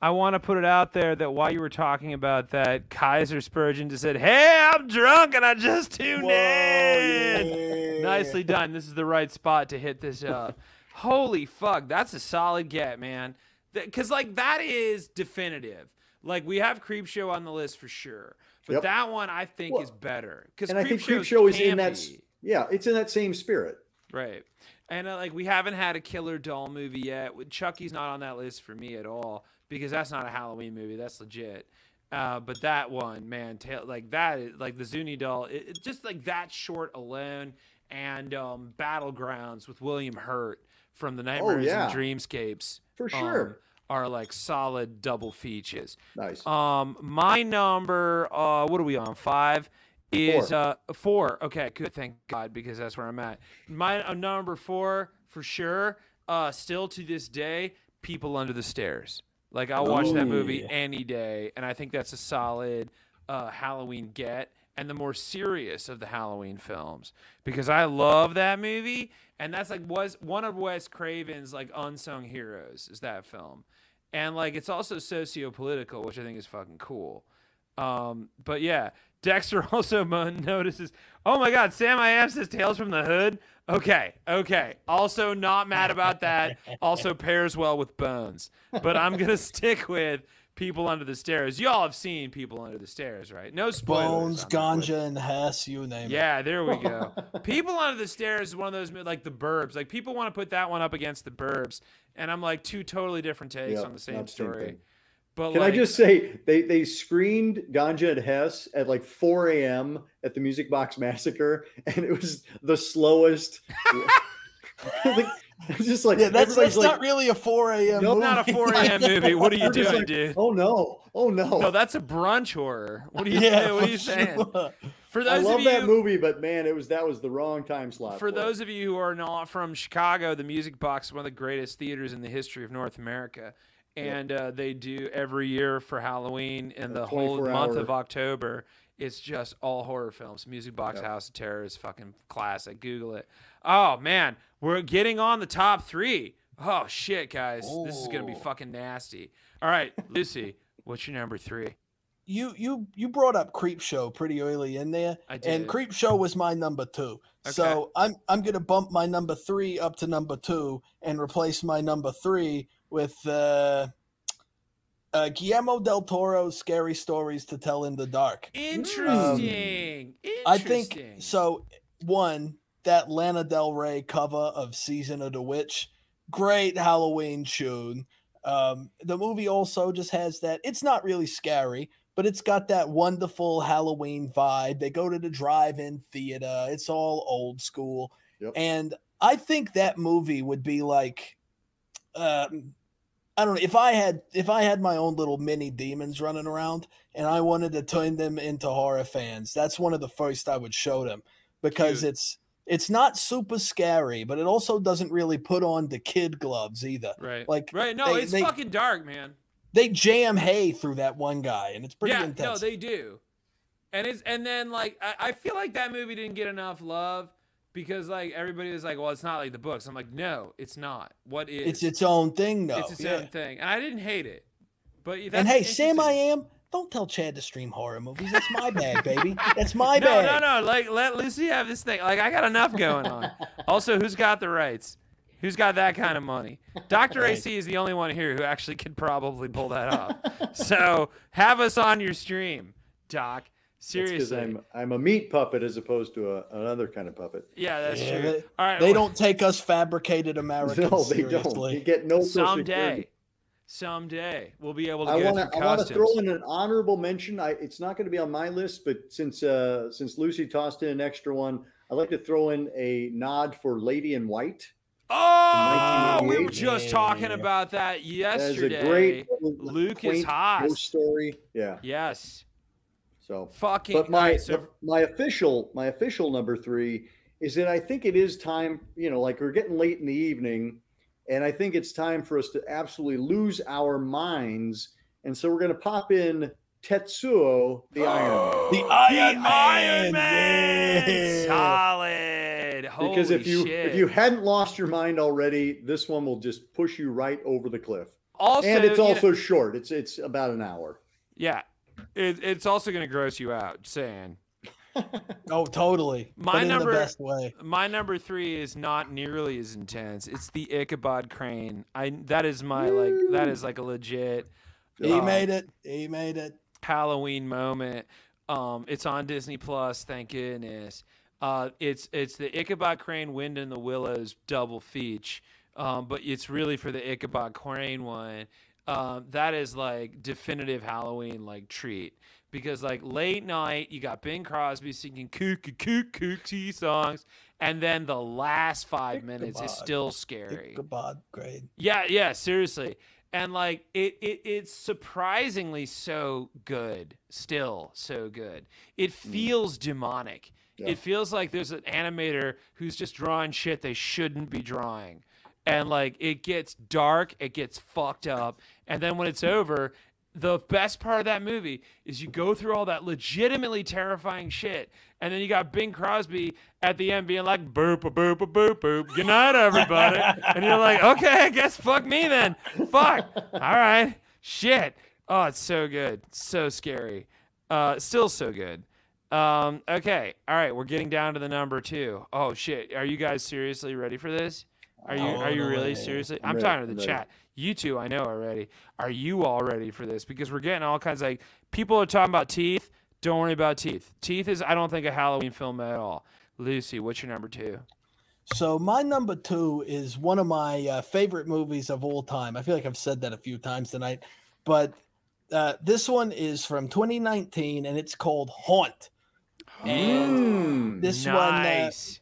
I want to put it out there that while you were talking about that, Kaiser Spurgeon just said, "Hey, I'm drunk and I just tuned in." Nicely done. This is the right spot to hit this up. Holy fuck, that's a solid get, man. Because like that is definitive. Like we have Creepshow on the list for sure, but Yep. that one I think Well, is better. Because And I think Creepshow is in that yeah, it's in that same spirit. Right. And uh, like we haven't had a killer doll movie yet. With- Chucky's not on that list for me at all because that's not a Halloween movie. That's legit. Uh, but that one, man, ta- like that, is, like the Zuni doll, it, it- just like that short alone, and um, Battlegrounds with William Hurt from the Nightmares yeah. and Dreamscapes For um, sure. are like solid double features. Nice. Um, my number, uh, what are we on? Five is Four. uh four. Okay, good. Thank God, because that's where I'm at. My uh, number four for sure. Uh, still to this day, people under the stairs. Like I'll watch that movie any day, and I think that's a solid uh, Halloween get. And the more serious of the Halloween films, because I love that movie, and that's like was one of Wes Craven's like unsung heroes is that film, and like it's also socio-political, which I think is fucking cool. Um, but yeah, Dexter also notices. Oh my God, Sam I Am says Tales from the Hood. Okay, okay. Also not mad about that. Also pairs well with Bones. But I'm gonna stick with People Under the Stairs. Y'all have seen People Under the Stairs, right? No spoilers. Bones, on ganja, and Hess, you name it. Yeah, there we go. people Under the Stairs is one of those like the Burbs. Like people want to put that one up against the Burbs, and I'm like two totally different takes Yeah, on the same not same story. thing. But Can like, I just say they they screened Ganja and Hess at like 4 a.m. at the Music Box Massacre, and it was the slowest. like, it's just like Yeah, that's, that's like, not really a 4 a.m. No, movie. not a 4 a.m. movie. What are you doing, like, dude? Oh no! Oh no! No, that's a brunch horror. What are you, yeah, what are for you saying? sure. For I love of that movie, but man, it was that was the wrong time slot. for it. those of you who are not from Chicago, the Music Box is one of the greatest theaters in the history of North America, and uh, they do every year for Halloween and A the whole 24 month hour- of October. It's just all horror films. Music Box Yep. House of Terror is fucking classic. Google it. Oh man, we're getting on the top three. Oh shit, guys, this is gonna be fucking nasty. All right, Lucy, what's your number three? you you you brought up Creepshow pretty early in there, I and. Creepshow was my number two. Okay. So I'm I'm gonna bump my number three up to number two and replace my number three with uh, uh, Guillermo del Toro's Scary Stories to Tell in the Dark. Interesting. I think so. One that Lana Del Rey cover of Season of the Witch, great Halloween tune. Um, the movie also just has that. It's not really scary, but it's got that wonderful Halloween vibe. They go to the drive-in theater. It's all old school, Yep. and I think that movie would be like, um, I don't know if I had if I had my own little mini demons running around and I wanted to turn them into horror fans. That's one of the first I would show them because Cute. it's it's not super scary, but it also doesn't really put on the kid gloves either. right. Like right. No, they- it's they- fucking dark, man. they jam hay through that one guy, and it's pretty yeah, intense. no, they do. And it's and then like I, I feel like that movie didn't get enough love because like everybody was like, well, it's not like the books. I'm like, no, it's not. What is? it's its own thing, though. it's its yeah. own thing, and I didn't hate it. But And hey, Sam, I am. Don't tell Chad to stream horror movies. That's my bag, baby. That's my No, bag. no, no. No. Like let Lucy have this thing. Like I got enough going on. also, who's got the rights? Who's got that kind of money? Dr. Right. AC is the only one here who actually could probably pull that off. so have us on your stream, Doc. Because Seriously. I'm I'm a meat puppet as opposed to a, another kind of puppet. yeah, that's Yeah, true. they- All right. They well, don't take us fabricated Americans No, they seriously. don't. You get no social someday. security. Someday we'll be able to I go want to I want to throw in an honorable mention. I it's not going to be on my list, but since uh since Lucy tossed in an extra one, I'd like to throw in a nod for Lady in White. Oh, we were 1988. just talking about that That is yesterday. a great Luke is hot. story. Yeah. Yes. So Fucking. but my alright, so- my official my official number three is that I think it is time. You know, like we're getting late in the evening, and I think it's time for us to absolutely lose our minds. And so we're going to pop in Tetsuo the Iron Man. Oh. The The Iron Iron Man, Man. yeah. Solid. because if you shit. if you hadn't lost your mind already, this one will just push you right over the cliff. also, and it's you know- also short. It's it's about an hour. yeah, it, it's also gonna gross you out. Saying Oh, totally. My but in number- the best way. my number three is not nearly as intense. It's the Ichabod Crane. I that is my like that is like a legit He uh, made it. He made it. Halloween moment. Um, it's on Disney Plus. Thank goodness. Uh, it's it's the Ichabod Crane Wind in the Willows double feature. Um, but it's really for the Ichabod Crane one. Um, that is like definitive Halloween like treat because like late night you got Bing Crosby singing kook kook kook songs, and then the last five minutes is still scary. Ichabod grade. Yeah, yeah, seriously. And like it, it it's surprisingly so good, still so good. It feels demonic. Yeah. It feels like there's an animator who's just drawing shit they shouldn't be drawing. And like it gets dark, it gets fucked up, and then when it's over, the best part of that movie is you go through all that legitimately terrifying shit, and then you got Bing Crosby at the end being like boop a boop a boop boop. Good night, everybody. and you're like, okay, I guess fuck me then. Fuck. All right. Shit. Oh, it's so good. So scary. Uh, still so good. Um, okay. All right. We're getting down to the number two. Oh shit. Are you guys seriously ready for this? Are you are you really seriously? I'm ready, talking to I'm the ready. chat. You two, I know are ready. Are you all ready for this? Because we're getting all kinds of like people are talking about teeth. Don't worry about teeth. Teeth is I don't think a Halloween film at all. Lucy, what's your number two? So my number two is one of my uh, favorite movies of all time. I feel like I've said that a few times tonight, but uh, this one is from 2019 and it's called Haunt. And Mm. this one, uh, nice.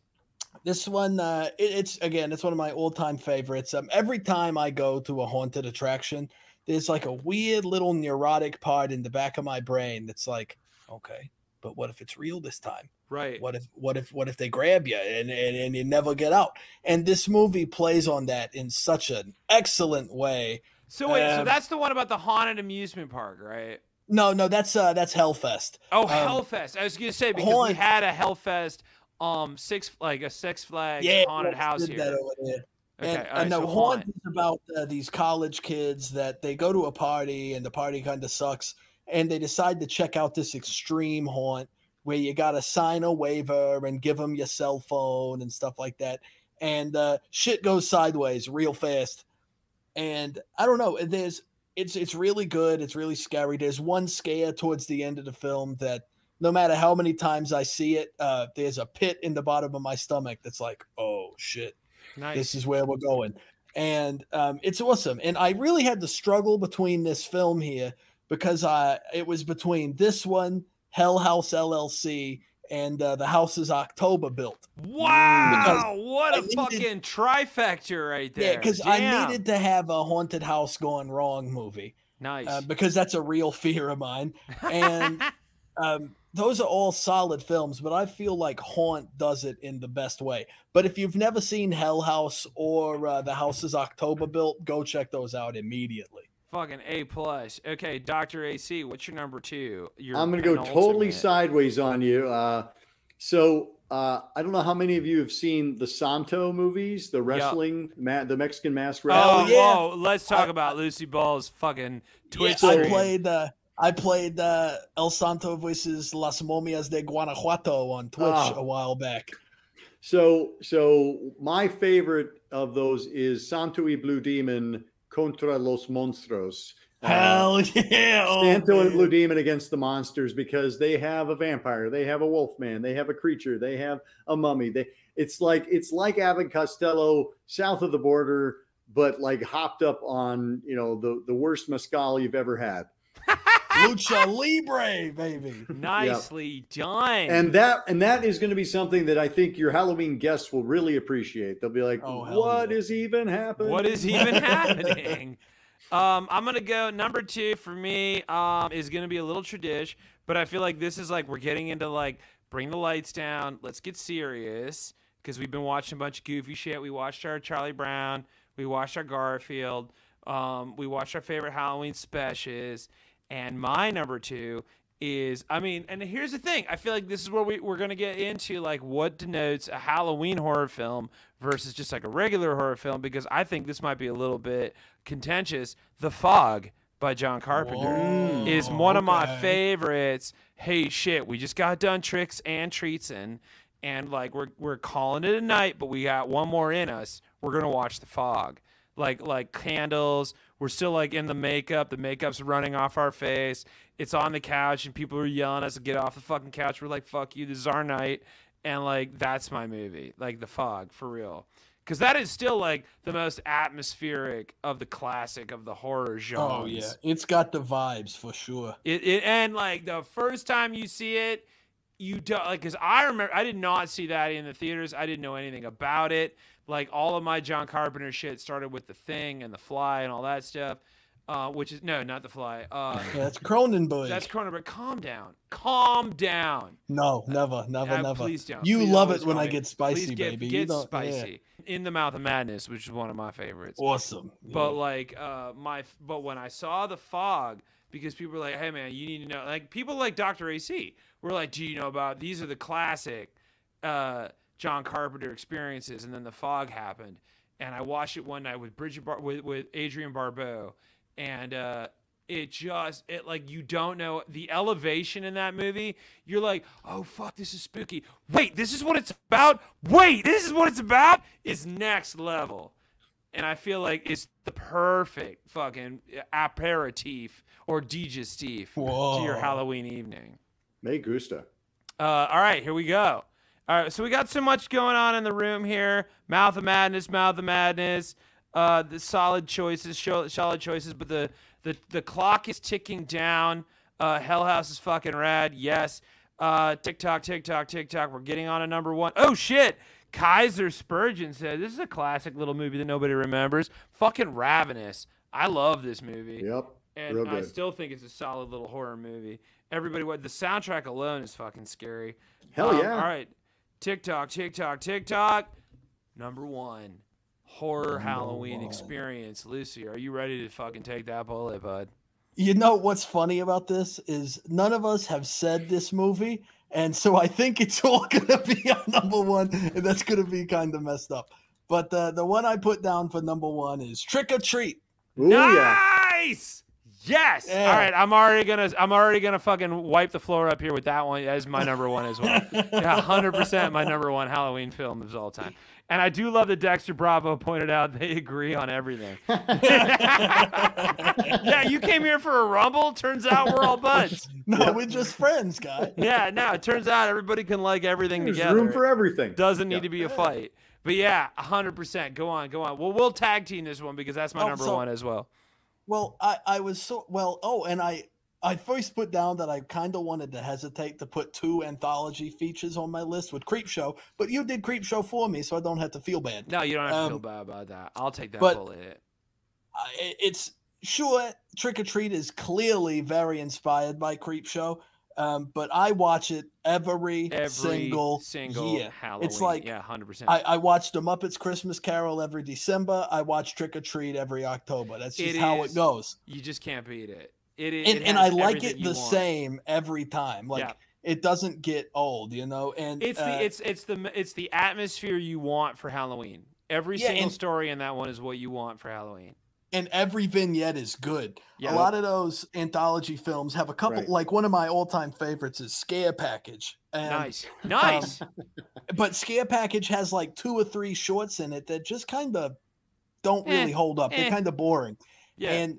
This one, uh, it, it's again, it's one of my all-time favorites. Um, every time I go to a haunted attraction, there's like a weird little neurotic part in the back of my brain that's like, okay, but what if it's real this time? right. what if what if what if they grab you and, and and you never get out and this movie plays on that in such an excellent way So wait, so um, that's the one about the haunted amusement park, right? no no that's uh that's hellfest Oh, Um, Hellfest. I was gonna say because we had a Hellfest, um, six like a Six Flags yeah haunted house here. that over there. Okay, and, right, and the so Haunt. is about uh, these college kids that they go to a party and the party kind of sucks and they decide to check out this extreme haunt where you got to sign a waiver and give them your cell phone and stuff like that and uh, shit goes sideways real fast and i don't know there's it's it's really good it's really scary there's one scare towards the end of the film that no matter how many times i see it uh, there's a pit in the bottom of my stomach that's like oh shit Nice. this is where we're going and um, it's awesome and i really had to struggle between this film here because i it was between this one hell house llc and uh, the houses october built wow, what I a needed- fucking trifecta right there. yeah because i needed to have a haunted house gone wrong movie nice. uh, because that's a real fear of mine and um, those are all solid films, but I feel like Haunt does it in the best way. But if you've never seen Hell House or uh, The Houses October Built, go check those out immediately. fucking A plus. Okay, Doctor AC, what's your number two? Your I'm going to go totally sideways on you. Uh, so uh, I don't know how many of you have seen the Santo movies, the wrestling, ma- the Mexican mask Oh, wrestling. yeah. whoa, let's talk I- about Lucy Ball's fucking Twitch I stream. played uh, I played uh, El Santo versus Las Momias de Guanajuato on Twitch Oh. a while back. So, so my favorite of those is Santo y Blue Demon contra los monstruos. Uh, Hell yeah! oh, Santo and. Blue Demon against the monsters because they have a vampire, they have a wolf man, they have a creature, they have a mummy. They it's like it's like Abbott Costello south of the border, but like hopped up on you know the the worst mescal you've ever had. Lucha Libre, baby. Nicely done. And that and that is going to be something that I think your Halloween guests will really appreciate. They'll be like, Oh, hell "What yeah. is even happening? What is even happening? Um, I'm gonna go number two for me. Um, is gonna be a little tradish, but I feel like this is like we're getting into like bring the lights down. Let's get serious because we've been watching a bunch of goofy shit. We watched our Charlie Brown. We watched our Garfield. Um, we watched our favorite Halloween specials. And my number two is, I mean, and here's the thing. I feel like this is where we, we're going to get into like what denotes a Halloween horror film versus just like a regular horror film because I think this might be a little bit contentious. The Fog by John Carpenter is one of my favorites. Hey, shit, we just got done Tricks and Treatsin', and like we're we're calling it a night, but we got one more in us. We're gonna watch The Fog. Like like candles. We're still like in the makeup. The makeup's running off our face. It's on the couch, and people are yelling at us to get off the fucking couch. We're like, "Fuck you! This is our night." And like that's my movie, like The Fog, for real. Because that is still like the most atmospheric of the classic of the horror genre. Oh yeah, it's got the vibes for sure. It, it and like the first time you see it, you don't like because I remember I did not see that in the theaters. I didn't know anything about it. Like all of my John Carpenter shit started with The Thing and The Fly and all that stuff. uh, which is no, not The Fly. Uh, Yeah, that's Cronenberg. that's Cronenberg. Calm down. Calm down. no, never, never, Uh, never. Please don't. You Please love it when I get spicy, get, baby. You Get don't- yeah. spicy. In the Mouth of Madness, which is one of my favorites. Awesome. But like uh my but when I saw the fog, because people were like, Hey man, you need to know like people like Dr. AC were like, Do you know about these are the classic uh John Carpenter experiences and then the fog happened. And I watched it one night with Bridget Bar- with, with Adrienne Barbeau and uh it just it like you don't know the elevation in that movie you're like oh fuck this is spooky wait this is what it's about wait this is what it's about is next level and I feel like it's the perfect fucking aperitif or digestif to your Halloween evening. Me gusta. Uh, all right, here we go. All right, so we got so much going on in the room here. Mouth of Madness, Mouth of Madness. Uh, the solid choices, solid choices, but the the the clock is ticking down. Uh, Hell House is fucking rad. Yes. Uh, TikTok, TikTok, TikTok. We're getting on a number one. Oh shit! Kaiser Spurgeon said this is a classic little movie that nobody remembers. Fucking Ravenous. I love this movie. Yep. And I still think it's a solid little horror movie. Everybody, the soundtrack alone is fucking scary. Hell Um, yeah. All right, TikTok, TikTok, TikTok. Number one, horror Halloween experience. Lucy, are you ready to fucking take that bullet, bud? You know what's funny about this is none of us have said this movie, and so I think it's all gonna be on number one, and that's gonna be kind of messed up. But uh, the one I put down for number one is Trick or Treat. Ooh, yeah. Nice. Yes. Yeah. All right. I'm already gonna. I'm already gonna fucking wipe the floor up here with that one as my number one as well. yeah, hundred percent my number one Halloween film of all time. And I do love that Dexter Bravo pointed out they agree on everything. yeah, you came here for a rumble. Turns out we're all buds. No, we're just friends, guy. Yeah, no, it turns out everybody can like everything There's together. room for everything. Doesn't need Yeah. to be a fight. But yeah, hundred percent. Go on, go on. Well, we'll tag team this one because that's my Oh, number so- one as well. Well, I, I was so well. Oh, and I I first put down that I kind of wanted to hesitate to put two anthology features on my list with Creepshow, but you did Creepshow for me, so I don't have to feel bad. No, you don't have to feel Um, bad about that. I'll take that but- bullet. I- it's sure Trick or Treat is clearly very inspired by Creep Show, um, but I watch it every, Every single, single year. Halloween. It's like yeah, hundred percent. I, I watch the Muppets Christmas Carol every December. I watch Trick or Treat every October. That's just It how is it goes. You just can't beat it. It is, And, it and I like it the want. same every time. Like Yeah. it doesn't get old, you know. And It's uh, the it's it's the it's the atmosphere you want for Halloween. Every Yeah, single and- story in that one is what you want for Halloween. And every vignette is good. Yeah. A lot of those anthology films have a couple. Right. Like one of my all-time favorites is Scare Package. And, Nice, nice. But Scare Package has like two or three shorts in it that just kind of don't Eh, really hold up. eh. They're kind of boring. yeah. And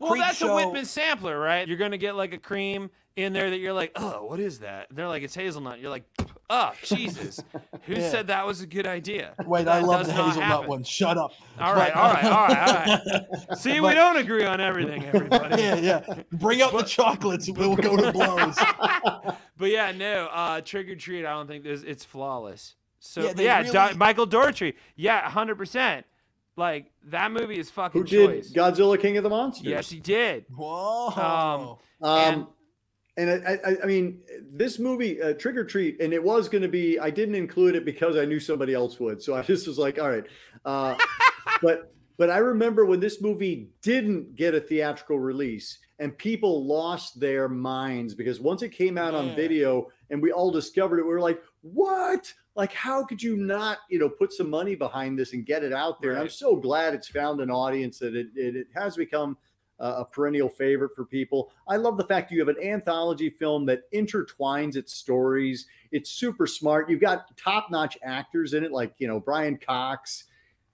well, Creep that's a Show- Whitman sampler, right? You're gonna get like a cream in there that you're like, oh, what is that? And they're like, it's hazelnut. You're like, oh, Jesus, who Yeah. said that was a good idea? wait, That I love does the not hazelnut one. Shut up. All right, But- all right, all right, all right. See, we don't agree on everything, everybody. yeah, yeah. Bring up the chocolates. We'll go to blows. But yeah, no, uh, Trick or Treat, I don't think there's, it's flawless. So Yeah, yeah, they Do- Michael Dougherty, yeah, hundred percent. Like that movie is fucking Who did choice. Godzilla King of the Monsters? Yes, he did. Whoa. Um, and I, I, I mean, this movie, uh, Trick or Treat, and it was going to be. I didn't include it because I knew somebody else would. So I just was like, all right. Uh, but but I remember when this movie didn't get a theatrical release, and people lost their minds because once it came out on video, and we all discovered it, we were like, what? Like, how could you not, you know, put some money behind this and get it out there? And I'm so glad it's found an audience that it, it, it has become uh, a perennial favorite for people. I love the fact you have an anthology film that intertwines its stories. It's super smart. You've got top-notch actors in it, like you know Brian Cox.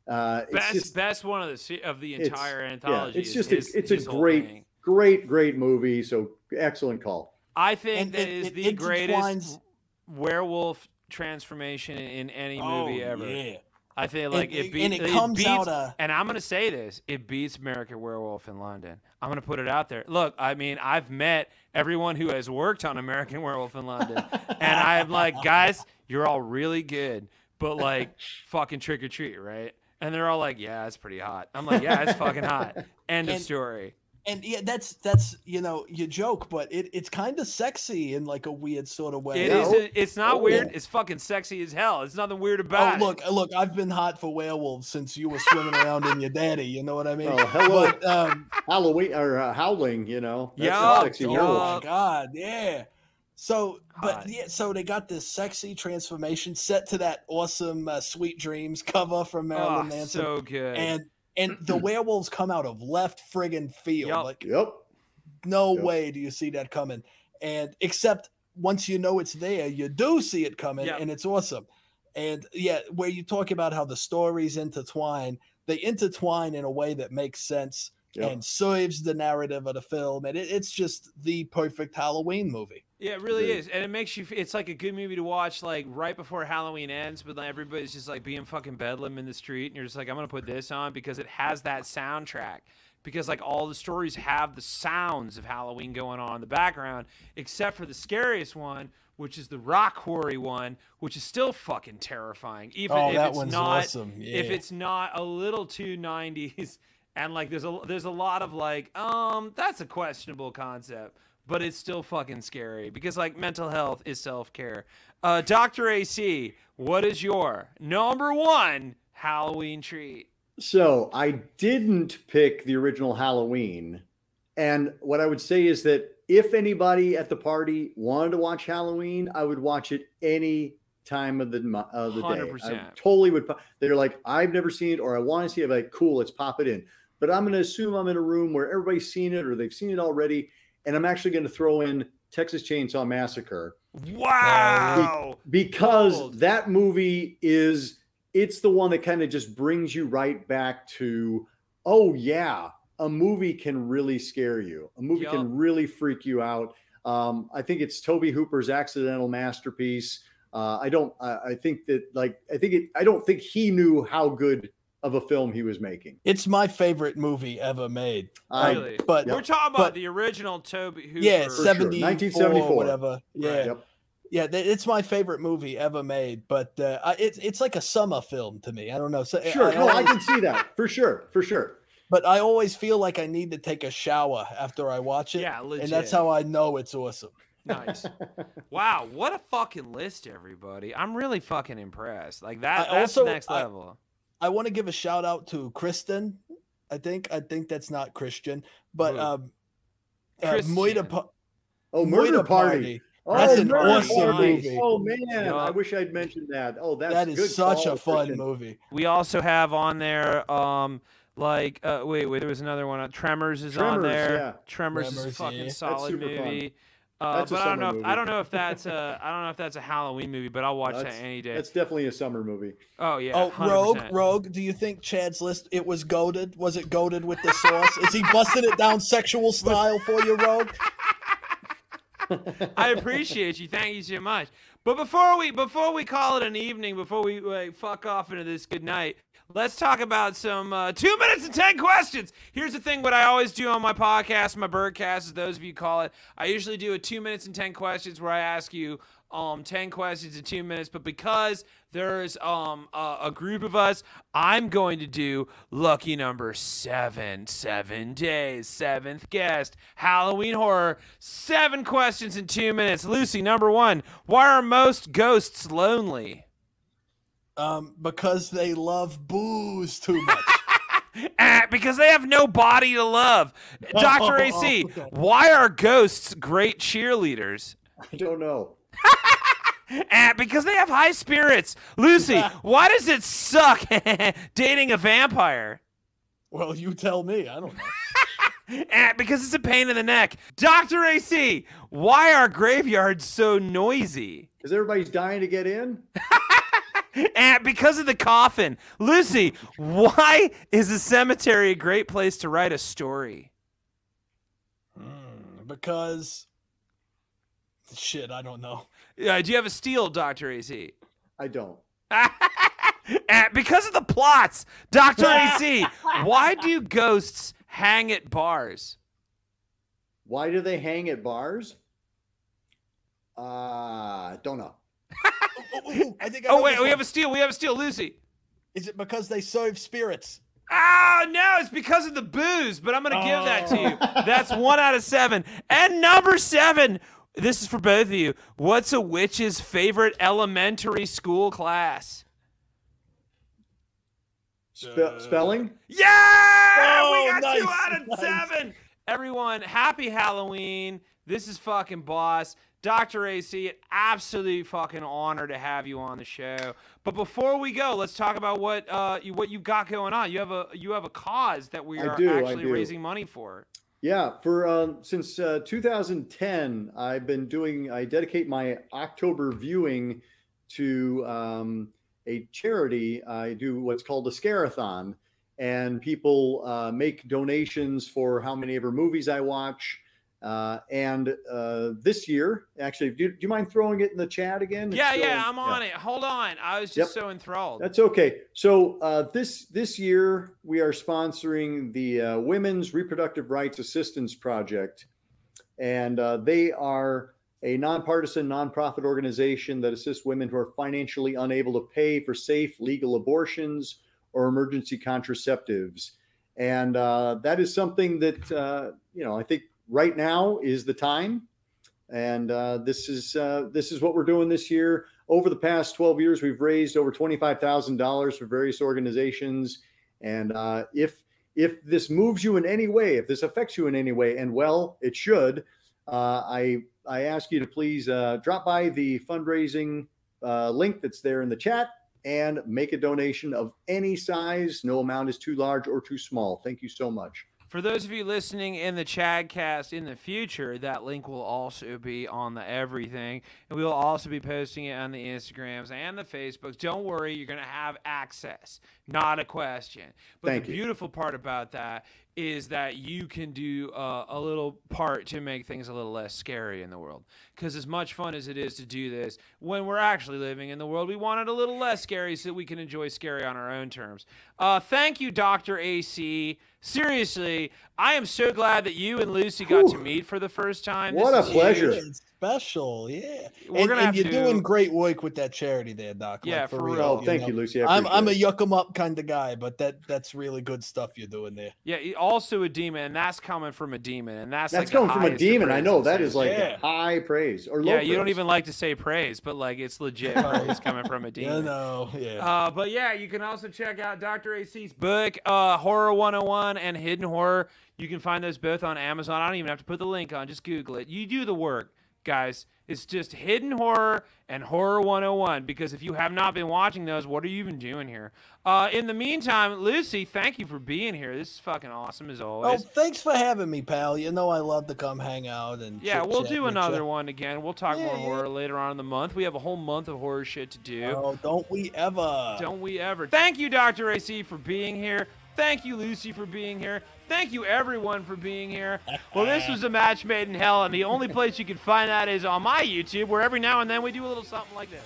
Uh, it's Best, just best one of the of the It's- entire yeah, anthology. it's just his- a, it's a great, thing. great, great movie. So excellent call. I think And that it- is it the greatest werewolf transformation in any movie Oh, ever. Yeah. I feel like it, and it comes beats, out a- and I'm gonna say this: it beats American Werewolf in London. I'm gonna put it out there. Look, I mean, I've met everyone who has worked on American Werewolf in London, and I'm like, guys, you're all really good, but like, fucking trick or treat, right? And they're all like, yeah, it's pretty hot. I'm like, yeah, it's fucking hot. End of story. And yeah, that's that's you know you joke, but it, it's kind of sexy in like a weird sort of way. It Yeah. is. It's not Oh, weird. yeah. It's fucking sexy as hell. It's nothing weird Oh about it. look, look! I've been hot for werewolves since you were swimming around in your daddy. You know what I mean? Oh, hello. But, um, Halloween or uh, howling, you know. That's Yeah, a sexy oh werewolf. god, yeah. So, but Hot. yeah, so they got this sexy transformation set to that awesome uh, "Sweet Dreams" cover from Oh, Marilyn Manson, so good. and and the werewolves come out of left friggin' field. Yup. Like, Yep. no Yep. way do you see that coming. And except once you know it's there, you do see it coming, Yep. and it's awesome. And yeah, where you talk about how the stories intertwine, they intertwine in a way that makes sense Yep. and serves the narrative of the film, and it, it's just the perfect Halloween movie. Yeah, it really is, and it makes you. It's like a good movie to watch, like right before Halloween ends, but like, everybody's just like being fucking bedlam in the street, and you're just like, I'm gonna put this on because it has that soundtrack. Because like all the stories have the sounds of Halloween going on in the background, except for the scariest one, which is the rock quarry one, which is still fucking terrifying. Even Oh, if that it's one's not, awesome. if it's not a little too 90s and like there's a there's a lot of like um that's a questionable concept but it's still fucking scary because like mental health is self-care uh dr ac what is your number one halloween treat So I didn't pick the original Halloween. And what I would say is that if anybody at the party wanted to watch Halloween, I would watch it any time of the of the day. I 100%. totally would. They're like, I've never seen it, or I want to see it. I'm like, cool, let's pop it in. But I'm going to assume I'm in a room where everybody's seen it or they've seen it already, and I'm actually going to throw in Texas Chainsaw Massacre wow because Bold. that movie is it's the one that kind of just brings you right back to oh yeah a movie can really scare you a movie Yup. can really freak you out um, i think it's Tobe Hooper's accidental masterpiece uh, i don't I, I think that like i think it i don't think he knew how good of a film he was making It's my favorite movie ever made. I- Really? But we're talking about but- the original Tobe Hooper. yeah, sure. 1974. whatever. Yeah. yep. Yeah, it's my favorite movie ever made, but uh, it's it's like a summer film to me. I don't know. So sure no i can see that for sure for sure but I always feel like I need to take a shower after I watch it, yeah legit. and that's how I know it's awesome. nice wow what a fucking list everybody i'm really fucking impressed like that I that's also- next I- level I want to give a shout out to Kristen. I think I think that's not Christian, but Who? um, uh, Christian. Moida Pa- oh murder Moida party. Oh, That's an awesome Party. movie. Oh man, Yeah. I wish I'd mentioned that. Oh, that's that good such a fun Christian. movie. We also have on there, um, like, uh, wait, wait, there was another one. Uh, Tremors is on there. yeah. Tremors, is a fucking yeah. That's solid movie. fun. Movie. Uh, That's but I don't know. If, I don't know if that's a. I don't know if that's a Halloween movie, but I'll watch That's- that any day. That's definitely a summer movie. Oh yeah. oh, Rogue, 100%. Rogue. Do you think Chad's list it was goaded? Was it goaded with the sauce? is he busting it down sexual style for you, Rogue? I appreciate you. Thank you so much. But before we before we call it an evening, before we like, fuck off into this good night, let's talk about some uh, two minutes and ten questions. Here's the thing: what I always do on my podcast, my birdcast, as those of you call it, I usually do a two minutes and ten questions where I ask you um 10 questions in two minutes but because there's um a, a group of us i'm going to do lucky number seven. Seven days seventh guest halloween horror seven questions in two minutes. Lucy number one why are most ghosts lonely Um, because they love booze too much. Ah, because they have no body to love dr ac why are ghosts great cheerleaders I don't know. Ah, because they have high spirits. Lucy, why does it suck dating a vampire? well, you tell me. I don't know. Ah, because it's a pain in the neck. Dr. AC, why are graveyards so noisy? Because everybody's dying to get in. Ah, because of the coffin. Lucy, why is a cemetery a great place to write a story? Hmm, because shit, I don't know. Uh, do you have a steel, Dr. AC? I don't. Ah, because of the plots. Dr. AC, why do ghosts hang at bars? Why do they hang at bars? Uh, don't know. Oh, oh, oh, I think I Oh wait, we one. have a steal. We have a steal, Lucy. Is it because they serve spirits? Oh, no, it's because of the booze, but I'm going to give that to you. Oh. That's one out of seven. And number seven, this is for both of you. What's a witch's favorite elementary school class? Spe- uh, spelling? Yeah! Oh, we got two out of nice. seven. Everyone, happy Halloween. This is fucking boss. Dr. AC, an absolute fucking honor to have you on the show. But before we go, let's talk about what uh you, what you got going on. You have a you have a cause that we are do, actually raising money for. Yeah, for um, since uh, 2010, I've been doing. I dedicate my October viewing to um, a charity. I do what's called a Scarathon, and people uh, make donations for how many ever movies I watch. Uh, and uh, this year, actually, do, do you mind throwing it in the chat again? It's Yeah, still yeah, I'm on it. Hold on. I was just Yep. so enthralled. That's okay. So uh, this this year we are sponsoring the uh, Women's Reproductive Rights Assistance Project, and uh, they are a nonpartisan, nonprofit organization that assists women who are financially unable to pay for safe, legal abortions or emergency contraceptives. And uh, that is something that uh, you know I think right now is the time, and uh, this is uh, this is what we're doing this year over the past 12 years, we've raised over $25,000 for various organizations. And uh, if if this moves you in any way, if this affects you in any way, and well, it should, uh, I I ask you to please uh, drop by the fundraising uh, link that's there in the chat and make a donation of any size. No amount is too large or too small. Thank you so much. For those of you listening in the Chadcast in the future, that link will also be on the everything. And we'll also be posting it on the Instagrams and the Facebooks. Don't worry, you're going to have access. Not a question. But Thank the you. beautiful part about that is that you can do uh, a little part to make things a little less scary in the world. Because as much fun as it is to do this, when we're actually living in the world, we want it a little less scary so that we can enjoy scary on our own terms. Uh, thank you, Dr. AC. Seriously, I am so glad that you and Lucy got to meet for the first time. What This a pleasure. huge. It's special, yeah. We're and gonna and you're to- doing great work with that charity there, Doc. like, Yeah, for real. Oh, thank know. you, Lucy. I I'm I'm a appreciate it. yuck 'em up kind of guy, but that that's really good stuff you're doing there. Yeah, also a demon, and that's coming from a demon, and that's That's like coming from a demon. I know that is like Yeah. high praise or low Yeah, you don't even like to say praise, but like it's legit praise coming from a Yeah, demon. no, yeah. Uh, but yeah, you can also check out Dr. AC's book, uh, Horror 101 and Hidden Horror. You can find those both on Amazon. I don't even have to put the link on, just Google it. You do the work, guys. It's just Hidden Horror and Horror 101 because if you have not been watching those, what are you even doing here? Uh, in the meantime, Lucy, thank you for being here. This is fucking awesome as always. Oh, always. thanks for having me, pal. You know I love to come hang out and yeah, we'll do another one again. We'll talk Yeah, more yeah. horror later on in the month. We have a whole month of horror shit to do. Oh, don't we ever? Don't we ever? Thank you, Dr. AC, for being here. Thank you, Lucy, for being here. Thank you, everyone, for being here. Well, this was a match made in hell, and the only place you can find that is on my YouTube, where every now and then we do a little something like this.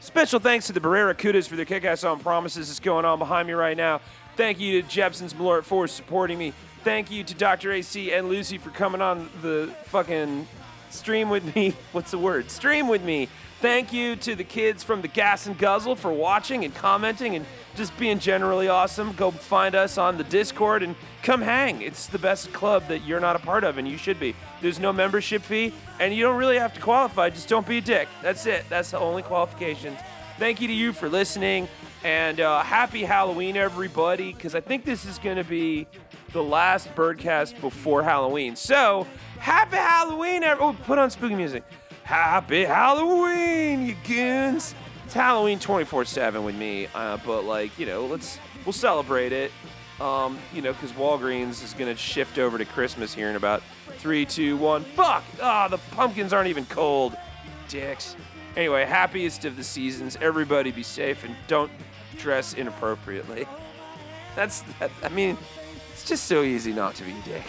Special thanks to the Barrera Kudas for their kick-ass on promises that's going on behind me right now. Thank you to Jeppson's Malort for supporting me. Thank you to Dr. AC and Lucy for coming on the fucking stream with me. What's the word? Stream with me. Thank you to the kids from the Gas and Guzzle for watching and commenting and just being generally awesome. Go find us on the Discord and come hang. It's the best club that you're not a part of, and you should be. There's no membership fee, and you don't really have to qualify. Just don't be a dick. That's it. That's the only qualifications. Thank you to you for listening, and uh, happy Halloween, everybody, because I think this is going to be the last Birdcast before Halloween. So, happy Halloween, ev- Oh, put on spooky music. Happy Halloween, you goons. It's Halloween 24 7 with me, uh, but like, you know, let's, we'll celebrate it. Um, you know, because Walgreens is going to shift over to Christmas here in about three, two, one. Fuck! Ah, the pumpkins aren't even cold. Dicks. Anyway, happiest of the seasons. Everybody be safe and don't dress inappropriately. That's, that, I mean, it's just so easy not to be a dick.